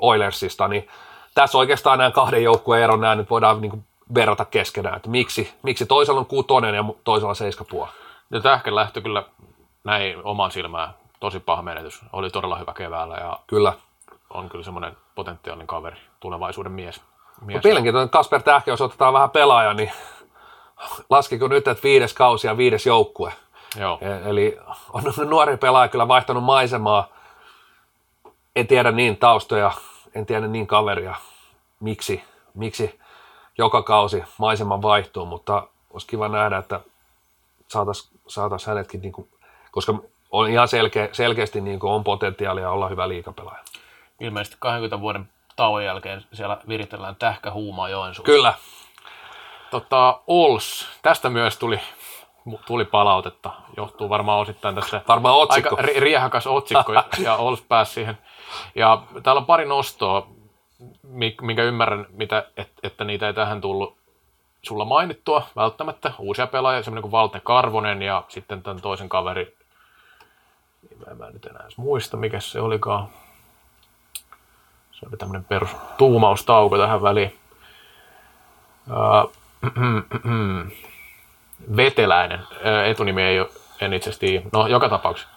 Oilersista, niin tässä oikeastaan nämä kahden joukkueen eron nämä nyt voidaan niin kuin verrata keskenään, että miksi, miksi toisella on kuutonen ja toisella seiskapua. Ja Tähkän lähtö kyllä näin oman silmään tosi paha menetys. Oli todella hyvä keväällä ja Kyllä. on kyllä semmoinen potentiaalinen kaveri, tulevaisuuden mies. mies. Mutta mielenkiintoinen, Kasper Tähkä, jos otetaan vähän pelaaja, niin laskiko nyt, että viides kausi ja viides joukkue. Joo. E- Eli on nuori pelaaja kyllä vaihtanut maisemaa. En tiedä niin taustoja, en tiedä niin kaveria, miksi, miksi joka kausi maisema vaihtuu, mutta olisi kiva nähdä, että saataisiin saatais hänetkin, niin kuin, koska on ihan selkeä, selkeästi niin kuin on potentiaalia olla hyvä liikapelaaja. Ilmeisesti 20 vuoden tauon jälkeen siellä viritellään tähkähuumaa Joensuussa. Kyllä, Tota, Ols, tästä myös tuli, tuli palautetta. Johtuu varmaan osittain tässä varmaan otsikko. aika ri- riehakas otsikko ja, Ols pääsi siihen. Ja täällä on pari nostoa, minkä ymmärrän, mitä, et, että niitä ei tähän tullut sulla mainittua välttämättä. Uusia pelaajia, semmoinen kuin Valte Karvonen ja sitten tämän toisen kaveri, mä, mä en nyt enää edes muista, mikä se olikaan. Se oli tämmöinen perus tuumaustauko tähän väliin. Ää, Veteläinen, ää, etunimi ei ole, en itse asiassa. No, joka tapauksessa.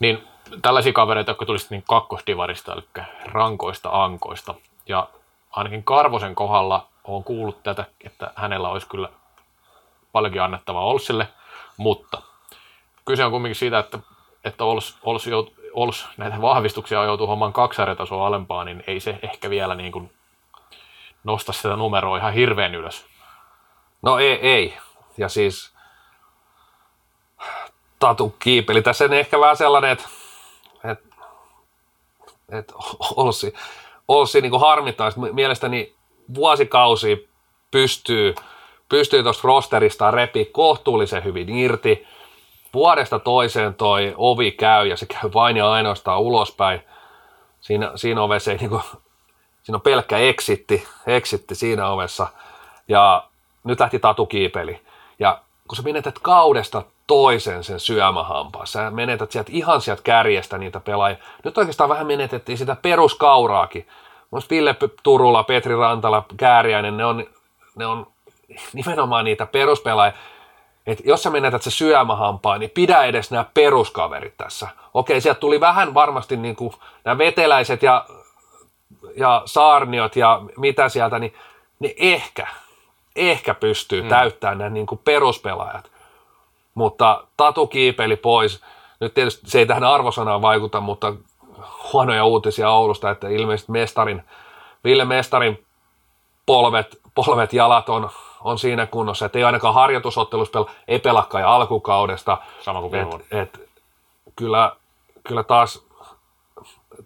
Niin tällaisia kavereita, jotka tulisivat niin kakkosdivarista, eli rankoista ankoista. Ja ainakin Karvosen kohdalla on kuullut tätä, että hänellä olisi kyllä paljonkin annettavaa Olsille, mutta kyse on kuitenkin siitä, että, että Ols, Ols, jout, Ols näitä vahvistuksia joutuu homman kaksi alempaa, niin ei se ehkä vielä niin kuin nosta sitä numeroa ihan hirveän ylös. No ei, ei. Ja siis Tatu kiipeli. Tässä on ehkä vähän sellainen, että, että, että Olssi, Olssi niin harmittaa. Mielestäni vuosikausi pystyy, pystyy tuosta rosterista repi kohtuullisen hyvin irti. Vuodesta toiseen toi ovi käy ja se käy vain ja ainoastaan ulospäin. Siinä, siinä ovessa ei niin kuin, siinä on pelkkä exitti, exitti siinä ovessa. Ja nyt lähti tatukiipeli. Ja kun sä menetät kaudesta toisen sen syömähampaan, sä menetät sieltä ihan sieltä kärjestä niitä pelaajia. Nyt oikeastaan vähän menetettiin sitä peruskauraakin. Mun Ville Turula, Petri Rantala, Kääriäinen, ne on, ne on nimenomaan niitä peruspelaajia. Et jos sä menetät se syömähampaan, niin pidä edes nämä peruskaverit tässä. Okei, sieltä tuli vähän varmasti niin kuin nämä veteläiset ja, ja saarniot ja mitä sieltä, niin ne ehkä, ehkä pystyy mm. täyttämään nämä niin kuin peruspelaajat. Mutta Tatu kiipeli pois. Nyt tietysti se ei tähän arvosanaan vaikuta, mutta huonoja uutisia Oulusta, että ilmeisesti mestarin, Ville Mestarin polvet, polvet jalat on, on siinä kunnossa, että ei ainakaan harjoitusottelussa pel, ei pelakkaan alkukaudesta. Sama kuin et, et, kyllä, kyllä taas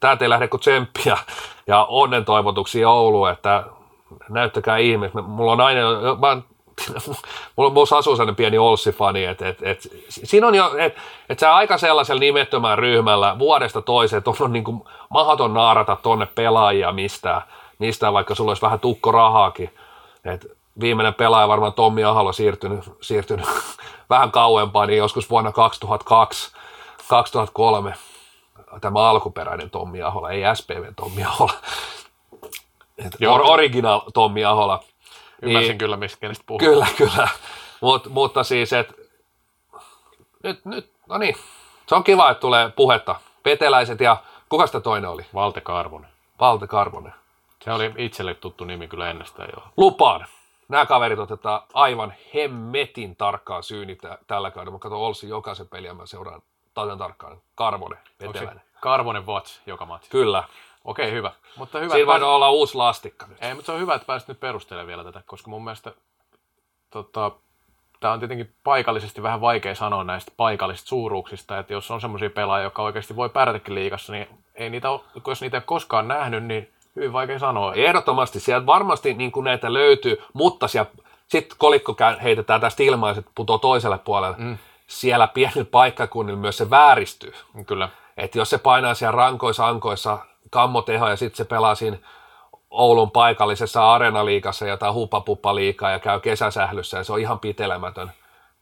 täältä ei lähde kuin tsemppiä ja onnen toivotuksia Ouluun, että näyttäkää ihmeessä. Mulla on aina, mä oon mulla, mulla asuu sellainen pieni Olssi-fani, että et, et, siinä on jo, että et sä aika sellaisella nimettömän ryhmällä vuodesta toiseen, että on niin kuin mahaton naarata tonne pelaajia mistään, mistään, vaikka sulla olisi vähän tukko rahaakin. Et viimeinen pelaaja varmaan Tommi Ahola siirtynyt, siirtynyt vähän kauempaa, niin joskus vuonna 2002, 2003 tämä alkuperäinen Tommi Ahola, ei SPV Tommi Ahola, Et or, original Tommi Ahola, Ymmärsin niin, kyllä, mistä kenestä puhuu. Kyllä, kyllä. Mut, mutta siis, että nyt, nyt, no niin, se on kiva, että tulee puhetta. Peteläiset ja Kuka sitä toinen oli? Valte Karvonen. Valte Karvonen. Se oli itselle tuttu nimi kyllä ennestään jo. Lupaan. Nämä kaverit otetaan aivan hemmetin tarkkaan syyni tä- tällä kaudella. Mä katson Olssin jokaisen peliä, mä seuraan tasan tarkkaan. Karvonen, veteläinen. Karvonen Watch joka matsi? Kyllä. Okei, hyvä. Mutta hyvä, Siinä voi pääsit, olla uusi lastikka nyt. ei, mutta se on hyvä, että pääsit nyt perustelemaan vielä tätä, koska mun mielestä tota, tämä on tietenkin paikallisesti vähän vaikea sanoa näistä paikallisista suuruuksista, että jos on semmoisia pelaajia, jotka oikeasti voi pärjätäkin liigassa, niin ei niitä ole, jos niitä ei ole koskaan nähnyt, niin hyvin vaikea sanoa. Ehdottomasti sieltä varmasti niin kuin näitä löytyy, mutta siellä sitten kolikko käy- heitetään tästä ilmaiset putoo toiselle puolelle. Mm. Siellä pienillä paikkakunnilla myös se vääristyy. Kyllä. Että jos se painaa siellä rankoissa ankoissa kammoteho ja sitten se pelaa siinä Oulun paikallisessa areenaliikassa jotain huppapuppa-liikaa ja käy kesäsählyssä ja se on ihan pitelemätön,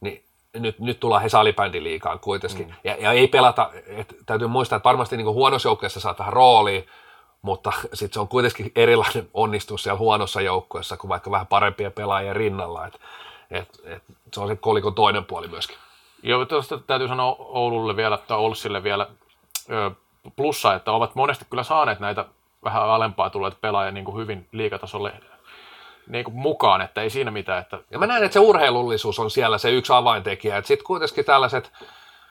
niin nyt, nyt tullaan he salibändiliikaan kuitenkin. Mm. Ja, ja, ei pelata, et, täytyy muistaa, että varmasti niin huonossa joukkueessa saa tähän rooliin, mutta sitten se on kuitenkin erilainen onnistus siellä huonossa joukkueessa kuin vaikka vähän parempien pelaajien rinnalla. Et, et, et, se on se kolikon toinen puoli myöskin. Joo, tuosta täytyy sanoa Oululle vielä, tai Olssille vielä ö, plussa, että ovat monesti kyllä saaneet näitä vähän alempaa tulleita pelaajia niin kuin hyvin liikatasolle niin kuin mukaan, että ei siinä mitään. Että, Ja mä näen, että se urheilullisuus on siellä se yksi avaintekijä. Sitten kuitenkin tällaiset,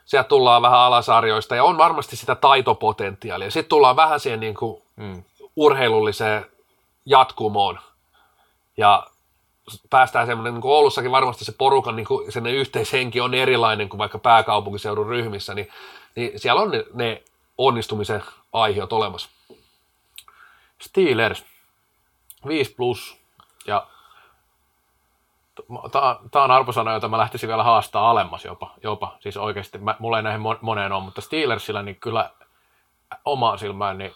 sieltä tullaan vähän alasarjoista ja on varmasti sitä taitopotentiaalia. Sitten tullaan vähän siihen niin kuin mm, urheilulliseen jatkumoon. Ja päästään semmoinen, niin kuin Oulussakin varmasti se porukan niin kuin, yhteishenki on erilainen kuin vaikka pääkaupunkiseudun ryhmissä, niin, niin siellä on ne, ne onnistumisen aiheet olemassa. Steelers, 5 plus, ja tämä on arvosana, jota mä lähtisin vielä haastaa alemmas jopa, jopa. siis oikeasti, mä, mulla ei näihin mon- moneen ole, mutta Steelersillä niin kyllä omaan silmään, niin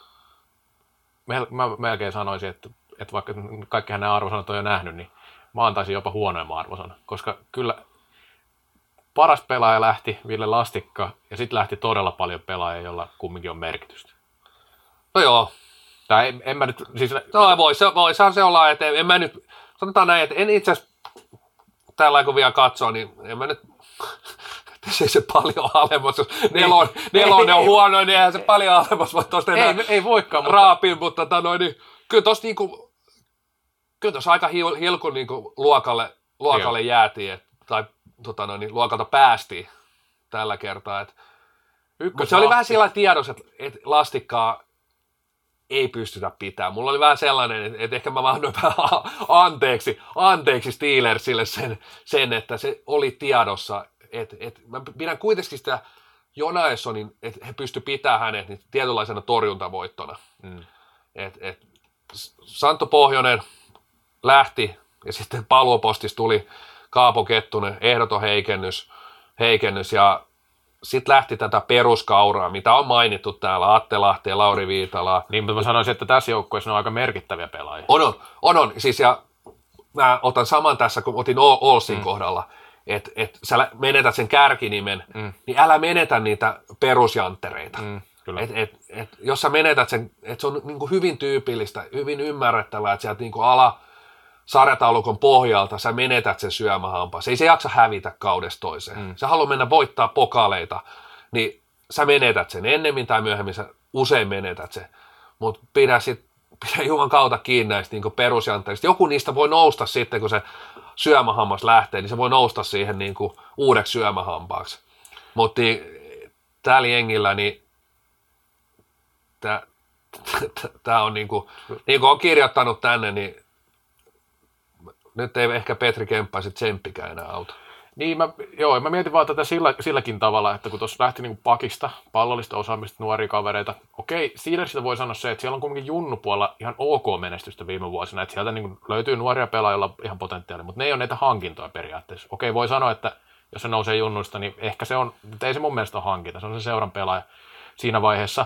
mel- mä melkein sanoisin, että, että vaikka kaikkihan nämä arvosanat on jo nähnyt, niin mä antaisin jopa huonoimman arvosanan, koska kyllä paras pelaaja lähti, Ville Lastikka, ja sitten lähti todella paljon pelaajia, joilla kumminkin on merkitystä. No joo, Tai en, en mä nyt, siis No voi, se, voisahan se olla, että en, en mä nyt, sanotaan näin, että en itse asiassa tällä kun vielä katsoo, niin en mä nyt, se ei se paljon alemmas, jos nelon, nelonen on huono, niin eihän se paljon alemmas voi tuosta enää ei, ei voikaan, mutta raapia, mutta tota noin, niin, kyllä tuossa niinku, kyllä tuossa aika hil, hilkun niinku luokalle, luokalle jäätiin, et, tai tota noin, niin luokalta päästiin tällä kertaa, että mutta se oli vähän sillä tiedossa, että, että lastikkaa ei pystytä pitämään. Mulla oli vähän sellainen, että, että ehkä mä vaan annoin vähän anteeksi, anteeksi Steelersille sen, sen, että se oli tiedossa. Että, että mä pidän kuitenkin sitä Jonaesonin, että he pysty pitämään hänet niin tietynlaisena torjuntavoittona. Mm. Et, et, Santo Pohjonen lähti ja sitten paluopostissa tuli Kaapo Kettunen, ehdoton heikennys, heikennys ja sitten lähti tätä peruskauraa, mitä on mainittu täällä, Atte Lahti ja Lauri Viitala. Niin, mutta mä sanoisin, että tässä joukkueessa on aika merkittäviä pelaajia. On, on, on, on. Siis ja mä otan saman tässä, kun otin Olsin mm. kohdalla, että et sä menetät sen kärkinimen, mm. niin älä menetä niitä perusjanttereita. Mm, kyllä. Et, et, et, jos sä menetät sen, että se on niinku hyvin tyypillistä, hyvin ymmärrettävää, että sieltä niinku ala sarjataulukon pohjalta sä menetät sen syömähampaan. Se ei se jaksa hävitä kaudesta toiseen. Mm. Sä haluat mennä voittaa pokaaleita, niin sä menetät sen ennemmin tai myöhemmin, sä usein menetät sen. Mutta pidä sit, pidä Juman kautta kiinni näistä niin perusjantteista. Joku niistä voi nousta sitten, kun se syömähammas lähtee, niin se voi nousta siihen niin kuin uudeksi syömähampaaksi. Mutta niin, täällä jengillä, niin tämä on niin kuin, niin kuin on kirjoittanut tänne, niin nyt ei ehkä Petri Kemppä sitten tsemppikään enää auta. Niin, mä, joo, mä mietin vaan tätä sillä, silläkin tavalla, että kun tuossa lähti niin pakista, pallollista osaamista, nuoria kavereita, okei, Steelersistä voi sanoa se, että siellä on kuitenkin junnupuolella ihan ok menestystä viime vuosina, että sieltä niin löytyy nuoria on ihan potentiaalia, mutta ne ei ole näitä hankintoja periaatteessa. Okei, voi sanoa, että jos se nousee junnuista, niin ehkä se on, mutta ei se mun mielestä ole hankinta, se on se seuran pelaaja siinä vaiheessa.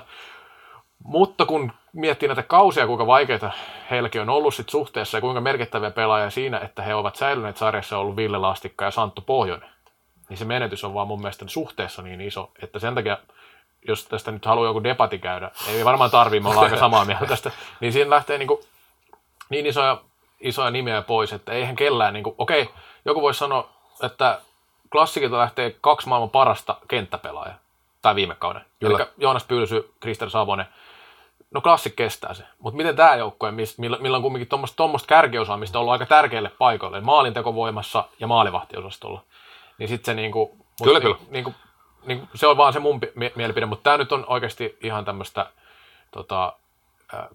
Mutta kun miettii näitä kausia, kuinka vaikeita heilläkin on ollut sit suhteessa ja kuinka merkittäviä pelaajia siinä, että he ovat säilyneet sarjassa on ollut Ville Lastikka ja Santtu Pohjonen, niin se menetys on vaan mun mielestä suhteessa niin iso, että sen takia, jos tästä nyt haluaa joku debatti käydä, ei varmaan tarvii, me ollaan aika samaa mieltä tästä, niin siinä lähtee niin, kuin niin isoja, isoja nimiä pois, että eihän kellään, niin kuin, okei, joku voisi sanoa, että klassikilta lähtee kaksi maailman parasta kenttäpelaajaa. tai viime kauden. Kyllä. Eli Joonas Pylsy, Krister Savonen, no klassik kestää se. Mutta miten tämä joukkue, millä, millä on kumminkin tuommoista kärkiosaamista ollut aika tärkeille paikoille, maalintekovoimassa ja maalivahtiosastolla, niin sitten se niinku, mut Kyllä, niin, kyllä. Niinku, niinku, se on vaan se mun pi- mielipide, mutta tämä nyt on oikeasti ihan tämmöistä tota, äh,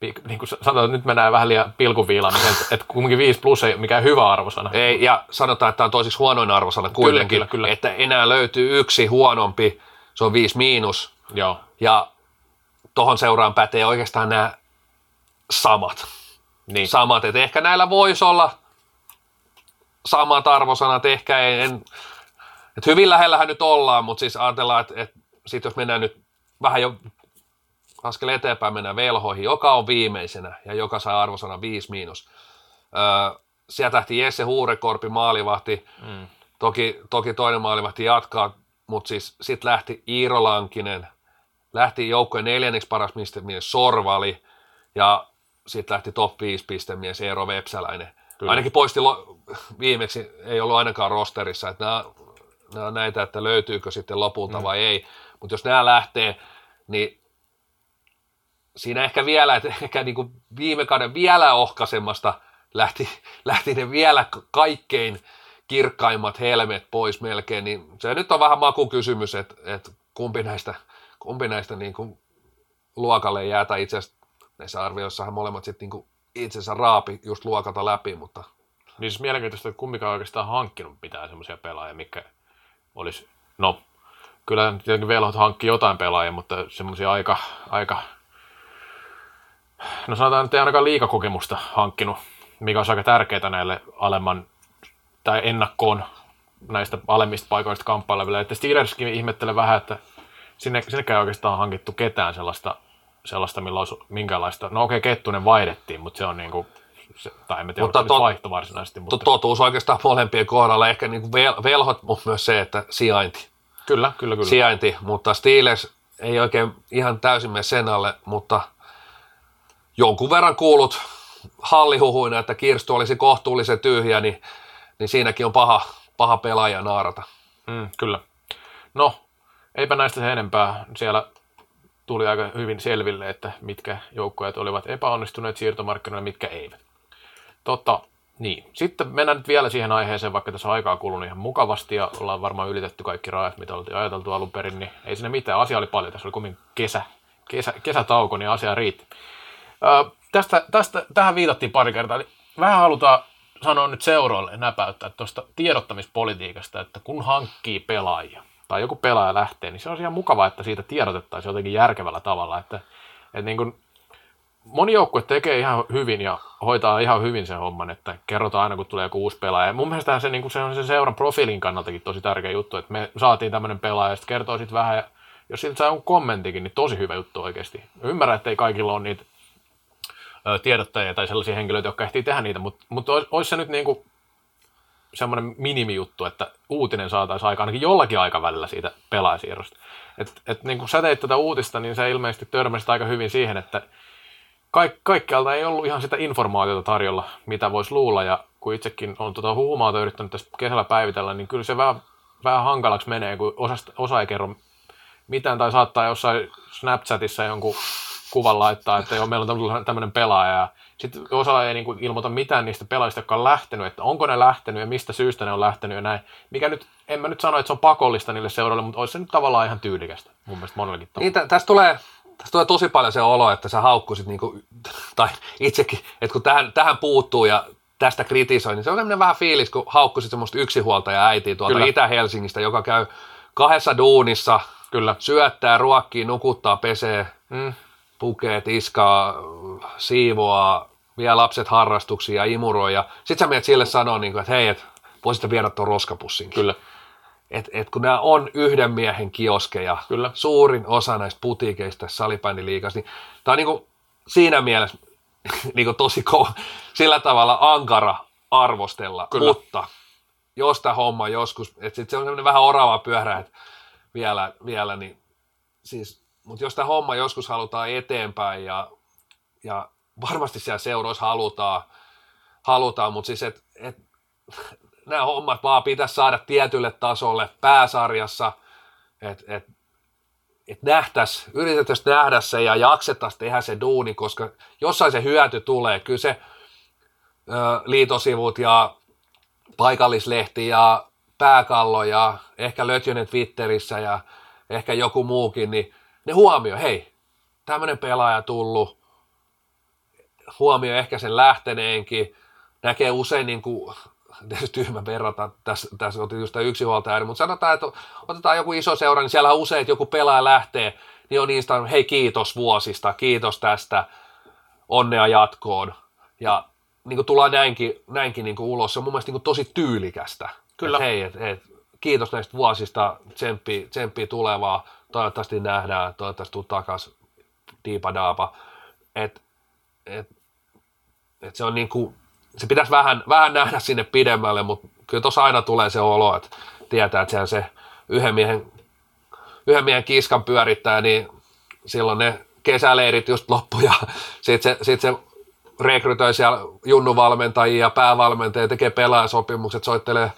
niin kuin sanotaan, että nyt mennään vähän liian pilkuviilaan, niin että, että kumminkin 5 plus ei ole mikään hyvä arvosana. Ei, ja sanotaan, että tämä on toisiksi huonoin arvosana kuitenkin, kyllä, kyllä. että enää löytyy yksi huonompi, se on 5 miinus, Joo, ja tohon seuraan pätee oikeastaan nämä samat. niin. Samat, että ehkä näillä voisi olla samat arvosanat, ehkä ei, en, että hyvin lähellähän nyt ollaan, mutta siis ajatellaan, että, että sit jos mennään nyt vähän jo askel eteenpäin, mennään velhoihin, joka on viimeisenä ja joka saa arvosana 5 miinus. Öö, sieltä lähti Jesse Huurekorpi maalivahti, Mm. toki, toki toinen maalivahti jatkaa, mutta siis sitten lähti Iiro Lankinen, lähti joukkojen neljänneksi paras pistemies Sorvali ja sitten lähti top 5 pistemies Eero Vepsäläinen. Kyllä. Ainakin poisti lo- viimeksi, ei ollut ainakaan rosterissa, että nämä, nämä on näitä, että löytyykö sitten lopulta mm. vai ei. Mutta jos nämä lähtee, niin siinä ehkä vielä, että ehkä niin kuin viime kauden vielä ohkaisemmasta lähti, lähti ne vielä kaikkein kirkkaimmat helmet pois melkein, niin se nyt on vähän makukysymys, että, että kumpi näistä, kumpi näistä niin kuin luokalle jää, tai itse asiassa näissä arvioissahan molemmat sitten niin itsensä raapi just luokalta läpi, mutta Niin siis mielenkiintoista, että kumpikaan oikeastaan hankkinut mitään semmoisia pelaajia, mikä olisi, no kyllä tietenkin Velhot hankki jotain pelaajia, mutta semmoisia aika, aika, no sanotaan, että ei ainakaan liikakokemusta hankkinut, mikä on aika tärkeää näille alemman tai ennakkoon näistä alemmista paikoista kamppaileville. Että Steelerskin ihmettelee vähän, että sinne, sinnekään ei oikeastaan hankittu ketään sellaista, sellaista millä olisi minkäänlaista, no okei, Kettunen vaihdettiin, mutta se on niin kuin, se, tai en mä tiedä, Mutta tot- vaihto varsinaisesti, mutta to- totuus oikeastaan molempien kohdalla, ehkä niin kuin vel- velhot, mutta myös se, että sijainti. kyllä, kyllä, kyllä. sijainti, mutta Steelers ei oikein ihan täysin mene sen alle, mutta jonkun verran kuulut hallihuhuina, että Kirstu olisi kohtuullisen tyhjä, niin, niin siinäkin on paha, paha pelaaja naarata. Mm, kyllä. No, eipä näistä sen enempää. Siellä tuli aika hyvin selville, että mitkä joukkueet olivat epäonnistuneet siirtomarkkinoilla, mitkä eivät. Totta, niin. Sitten mennään nyt vielä siihen aiheeseen, vaikka tässä aikaa kulunut ihan mukavasti ja ollaan varmaan ylitetty kaikki rajat, mitä oltiin ajateltu alun perin, niin ei sinne mitään. Asia oli paljon. Tässä oli kummin kesä, kesä, kesätauko, niin asia riitti. Ö, tästä, tästä, tähän viitattiin pari kertaa. Eli vähän halutaan sanoa nyt seuroille näpäyttää tuosta tiedottamispolitiikasta, että kun hankkii pelaajia tai joku pelaaja lähtee, niin se on ihan mukavaa, että siitä tiedotettaisiin jotenkin järkevällä tavalla. Että, että niin kuin, moni joukkue tekee ihan hyvin ja hoitaa ihan hyvin sen homman, että kerrotaan aina, kun tulee joku uusi pelaaja. Ja mun mielestä se, niin kuin se on se seuran profiilin kannaltakin tosi tärkeä juttu, että me saatiin tämmöinen pelaaja ja sitten kertoo sitten vähän ja jos siitä saa jonkun kommentikin, niin tosi hyvä juttu oikeasti. Ymmärrän, että ei kaikilla ole niitä tiedottajia tai sellaisia henkilöitä, jotka ehtii tehdä niitä, mutta, mutta olisi se nyt niin kuin semmoinen minimijuttu, että uutinen saataisiin aika ainakin jollakin aikavälillä siitä pelaajasiirrosta. Et, et niin kun sä teit tätä uutista, niin se ilmeisesti törmäsit aika hyvin siihen, että kaik, kaikkialta ei ollut ihan sitä informaatiota tarjolla, mitä voisi luulla, ja kun itsekin on tuota huumaata yrittänyt tässä kesällä päivitellä, niin kyllä se vähän, vähän hankalaksi menee, kun osa, osa ei kerro mitään, tai saattaa jossain Snapchatissa jonkun kuvan laittaa, että joo, meillä on tämmöinen- pelaaja, ja sitten osa ei niin kuin ilmoita mitään niistä pelaajista, jotka on lähtenyt, että onko ne lähtenyt ja mistä syystä ne on lähtenyt ja näin. Mikä nyt, en mä nyt sano, että se on pakollista niille seuroille, mutta olisi se nyt tavallaan ihan tyylikästä mun mielestä monellakin tavalla. Niin, tä- tästä tulee, tästä tulee tosi paljon se olo, että sä haukkusit, niinku, tai itsekin, että kun tähän, tähän puuttuu ja tästä kritisoi, niin se on sellainen vähän fiilis, kun haukkusit semmoista yksinhuoltaja äitiä tuolta Kyllä. Itä-Helsingistä, joka käy kahdessa duunissa, Kyllä. syöttää, ruokkii, nukuttaa, pesee, Mm, pukee, tiskaa, siivoaa, vie lapset harrastuksiin ja imuroi. Ja sit sä menet sille sanoa, niin kuin, että hei, et, voisitte viedä tuon roskapussinkin. kyllä. Et, et kun nämä on yhden miehen kioskeja, Kyllä. suurin osa näistä putiikeista salibändiliigassa, niin tämä on niinku siinä mielessä niinku tosi ko- sillä tavalla ankara arvostella, Kyllä. mutta jos tämä homma joskus, että sit se on semmoinen vähän orava pyörä, että vielä, vielä niin siis, mutta jos tämä homma joskus halutaan eteenpäin ja, ja varmasti siellä seuroissa halutaan, halutaan mutta siis et, et, nämä hommat vaan pitäisi saada tietylle tasolle pääsarjassa, että et, et nähtäisi, yritettäisiin nähdä se ja jaksettaisiin tehdä se duuni, koska jossain se hyöty tulee. Kyllä se ö, liitosivut ja paikallislehti ja pääkallo ja ehkä Lötjönen Twitterissä ja ehkä joku muukin, niin ne huomioi, hei, tämmöinen pelaaja tullut, huomioi ehkä sen lähteneenkin, näkee usein niin kuin, tyhmä verrata, tässä, tässä otin just yksi huoltaja, mutta sanotaan, että otetaan joku iso seura, niin siellä usein, että joku pelaaja lähtee, niin on niistä, hei kiitos vuosista, kiitos tästä, onnea jatkoon. Ja niin kuin tullaan näinkin, näinkin niin kuin ulos, se on mun mielestä niin kuin tosi tyylikästä. Kyllä. Et hei, et, et, kiitos näistä vuosista, tsemppi, tsemppi tulevaa, toivottavasti nähdään, toivottavasti tuu takas, diipadaapa. Et, et, et se on niin kuin, se pitäisi vähän, vähän nähdä sinne pidemmälle, mutta kyllä tuossa aina tulee se olo, että tietää, että siellä se yhden miehen, yhden miehen kiskan pyörittää, niin silloin ne kesäleirit just loppu ja sitten se, sit se rekrytoi siellä junnuvalmentajia päävalmentajia, tekee pelaajasopimukset, soittelee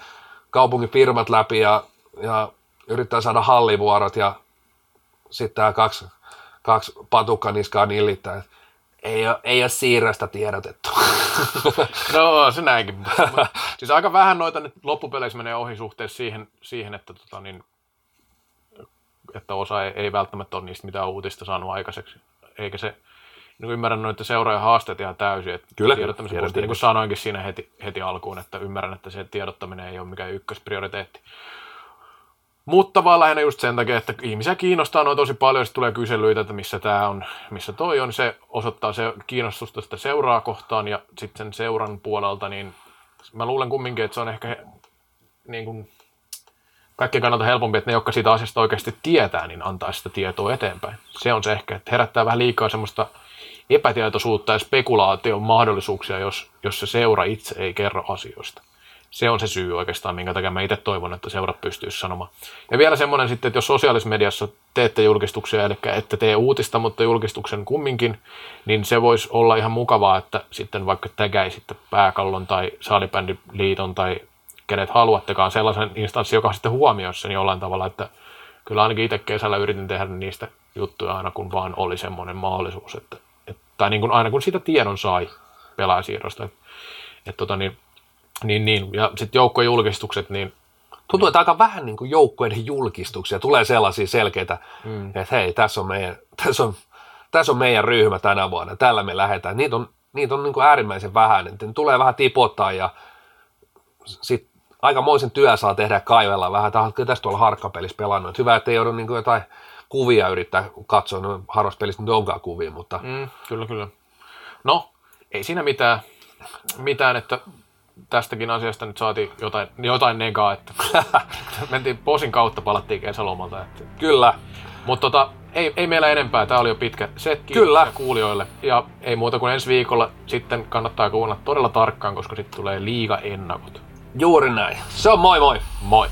kaupungin firmat läpi ja, ja yrittää saada hallivuorot ja sitten tämä kaksi, kaksi patukkaniskaa nillittää, että ei ole, ei ole siirrosta tiedotettu. No se näinkin. Siis aika vähän noita nyt loppupeleissä menee ohi suhteessa siihen, siihen että, tota, niin, että osa ei, ei välttämättä ole niistä mitään uutista saanut aikaiseksi. Eikä se, niin ymmärrän noita seuraajan haasteet ihan täysin. Että Kyllä, tiedottamisen puolesta, niin kuin sanoinkin siinä heti, heti alkuun, että ymmärrän, että se tiedottaminen ei ole mikään ykkösprioriteetti. Mutta vaan lähinnä just sen takia, että ihmisiä kiinnostaa noin tosi paljon, sitten tulee kyselyitä, että missä tämä on, missä toi on. Se osoittaa se kiinnostusta sitä seuraa kohtaan ja sitten sen seuran puolelta, niin mä luulen kumminkin, että se on ehkä niin kuin, kaikkien kannalta helpompi, että ne, jotka siitä asiasta oikeasti tietää, niin antaa sitä tietoa eteenpäin. Se on se ehkä, että herättää vähän liikaa semmoista epätietoisuutta ja spekulaation mahdollisuuksia, jos, jos se seura itse ei kerro asioista. Se on se syy oikeastaan, minkä takia mä itse toivon, että seurat pystyisi sanomaan. Ja vielä semmoinen sitten, että jos sosiaalisessa mediassa teette julkistuksia, eli ette tee uutista, mutta julkistuksen kumminkin, niin se voisi olla ihan mukavaa, että sitten vaikka tägäisitte pääkallon tai saalibändiliiton tai kenet haluattekaan sellaisen instanssin, joka sitten huomioi sen jollain tavalla, että kyllä ainakin itse kesällä yritin tehdä niistä juttuja aina, kun vaan oli semmoinen mahdollisuus, että, että tai niin kuin aina kun sitä tiedon sai pelaajasiirrosta. Että, että tota niin, niin, niin. Ja sitten joukkojen julkistukset, niin Tuntuu, että aika vähän niin joukkueiden julkistuksia tulee sellaisia selkeitä, mm. että hei, tässä on, meidän, tässä, on, tässä on meidän ryhmä tänä vuonna, tällä me lähdetään. Niitä on, niitä on niin kuin äärimmäisen vähän, että ne tulee vähän tipottaa ja sitten aikamoisen työ saa tehdä kaivella vähän. On kyllä tässä tuolla harkkapelissä pelannut. Että hyvä, että ei joudu niin kuin jotain kuvia yrittää katsoa, no harvassa pelissä nyt onkaan kuvia, mutta Mm, kyllä, kyllä. No, ei siinä mitään, mitään että tästäkin asiasta nyt saatiin jotain, jotain negaa, että mentiin posin kautta, palattiin kesälomalta. Että. kyllä, Mutta tota, ei, ei meillä enempää, tämä oli jo pitkä set kiitos Kyllä. kuulijoille. Ja ei muuta kuin ensi viikolla sitten kannattaa kuunnella todella tarkkaan, koska sitten tulee liiga ennakot. juuri näin. Se on moi moi! Moi!